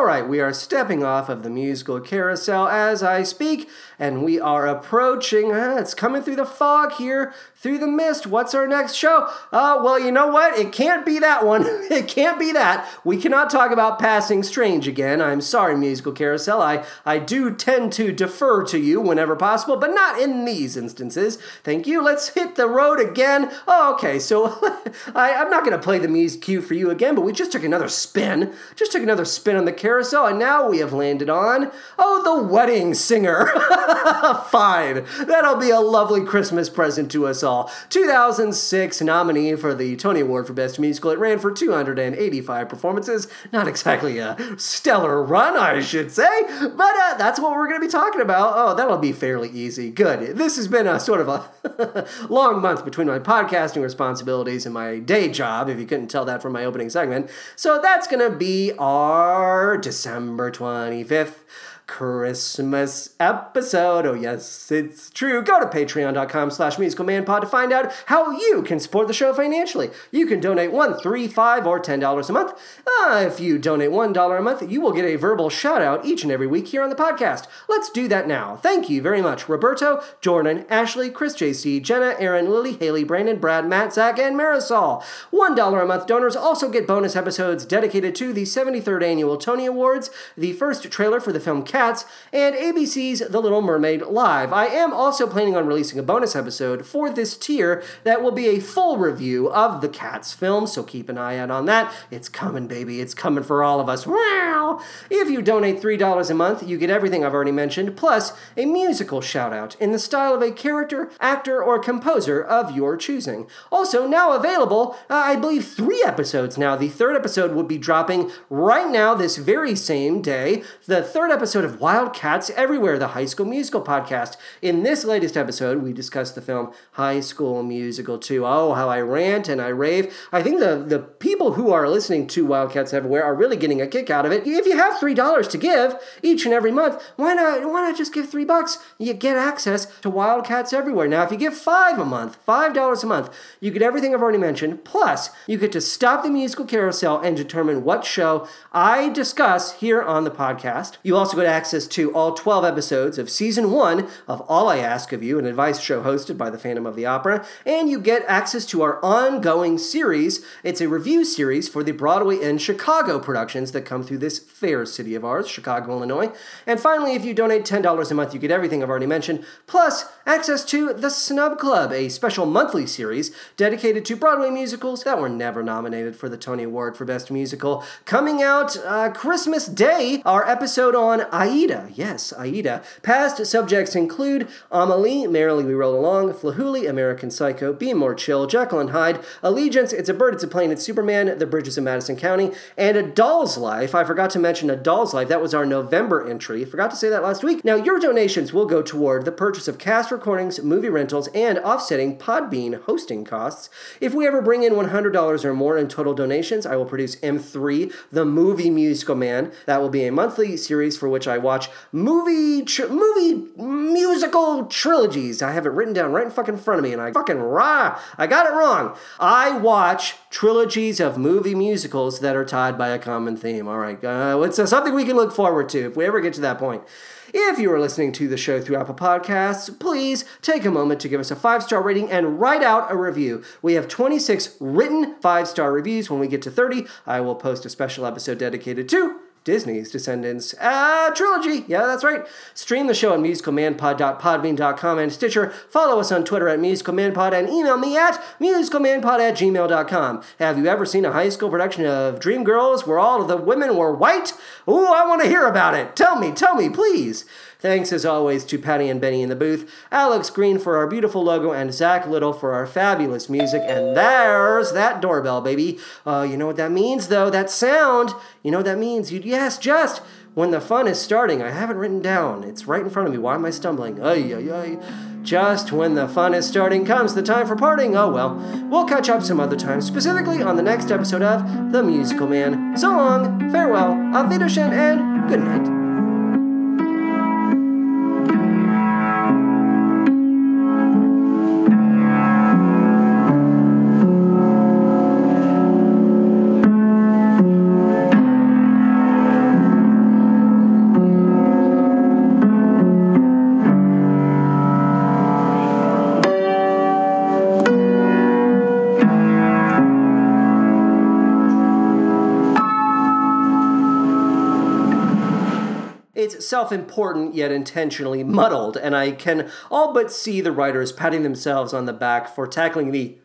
Speaker 1: All right, we are stepping off of the musical carousel as I speak, and we are approaching. Uh, it's coming through the fog here, through the mist. What's our next show? Uh, well, you know what? It can't be that one. it can't be that. We cannot talk about Passing Strange again. I'm sorry, musical carousel. I, I do tend to defer to you whenever possible, but not in these instances. Thank you. Let's hit the road again. Oh, okay, so I, I'm not going to play the Mies cue for you again, but we just took another spin. Just took another spin on the carousel, and now we have landed on, oh, the wedding singer. Fine. That'll be a lovely Christmas present to us all. 2006 nominee for the Tony Award for Best Musical. It ran for 285 performances. Not exactly a stellar run, I should say, but uh, that's what we're going to be talking about. Oh, that'll be fairly easy. Good. This has been a sort of a long month between my podcasting responsibilities and my day job, if you couldn't tell that from my opening segment. So that's going to be our December 25th. Christmas episode. Oh, yes, it's true. Go to patreon.com slash musicalmanpod to find out how you can support the show financially. You can donate one, three, five, or ten dollars a month. Uh, if you donate one dollar a month, you will get a verbal shout out each and every week here on the podcast. Let's do that now. Thank you very much, Roberto, Jordan, Ashley, Chris JC, Jenna, Aaron, Lily, Haley, Brandon, Brad, Matt, Zach, and Marisol. One dollar a month donors also get bonus episodes dedicated to the 73rd annual Tony Awards, the first trailer for the film Cats, and ABC's The Little Mermaid Live. I am also planning on releasing a bonus episode for this tier that will be a full review of the Cats film, so keep an eye out on that. It's coming, baby. It's coming for all of us. Wow! If you donate $3 a month, you get everything I've already mentioned, plus a musical shout out in the style of a character, actor, or composer of your choosing. Also, now available, uh, I believe three episodes now. The third episode will be dropping right now, this very same day. The third episode of Wildcats Everywhere, the High School Musical podcast. In this latest episode, we discussed the film High School Musical 2. Oh, how I rant and I rave. I think the, the people who are listening to Wildcats Everywhere are really getting a kick out of it. If you have $3 to give each and every month, why not, why not just give three bucks? You get access to Wildcats Everywhere. Now, if you give five a month, $5 a month, you get everything I've already mentioned. Plus, you get to stop the musical carousel and determine what show I discuss here on the podcast. You also get access to all 12 episodes of season one of All I Ask of You, an advice show hosted by the Phantom of the Opera, and you get access to our ongoing series. It's a review series for the Broadway and Chicago productions that come through this fair city of ours, Chicago, Illinois. And finally, if you donate $10 a month, you get everything I've already mentioned, plus access to The Snub Club, a special monthly series dedicated to Broadway musicals that were never nominated for the Tony Award for Best Musical. Coming out uh, Christmas Day, our episode on Aida, yes, Aida. Past subjects include Amelie, Merrily We Roll Along, Flahooley, American Psycho, Be More Chill, Jekyll Hyde, Allegiance, It's a Bird, It's a Plane, It's Superman, The Bridges of Madison County, and A Doll's Life. I forgot to mention A Doll's Life. That was our November entry. Forgot to say that last week. Now, your donations will go toward the purchase of cast recordings, movie rentals, and offsetting Podbean hosting costs. If we ever bring in $100 or more in total donations, I will produce M3, the movie musical man. That will be a monthly series for which I watch movie movie musical trilogies. I have it written down right in fucking front of me, and I fucking rah, I got it wrong. I watch trilogies of movie musicals that are tied by a common theme. All right, uh, it's uh, something we can look forward to if we ever get to that point. If you are listening to the show through Apple Podcasts, please take a moment to give us a five star rating and write out a review. We have 26 written five star reviews. When we get to 30, I will post a special episode dedicated to Disney's Descendants uh, trilogy. Yeah, that's right. Stream the show at musicalmanpod.podbean.com and Stitcher. Follow us on Twitter at musicalmanpod and email me at musicalmanpod at gmail.com. Have you ever seen a high school production of Dreamgirls where all of the women were white? Ooh, I want to hear about it. Tell me, tell me, please. Thanks as always to Patty and Benny in the booth, Alex Green for our beautiful logo, and Zach Little for our fabulous music. And there's that doorbell, baby. Uh, you know what that means, though? That sound. You know what that means? You, yes, just when the fun is starting. I have it written down. It's right in front of me. Why am I stumbling? Ay, ay, ay. Just when the fun is starting comes the time for parting. Oh well. We'll catch up some other time, specifically on the next episode of The Musical Man. So long, farewell, auf Wiedersehen, and good night. Self important yet intentionally muddled, and I can all but see the writers patting themselves on the back for tackling the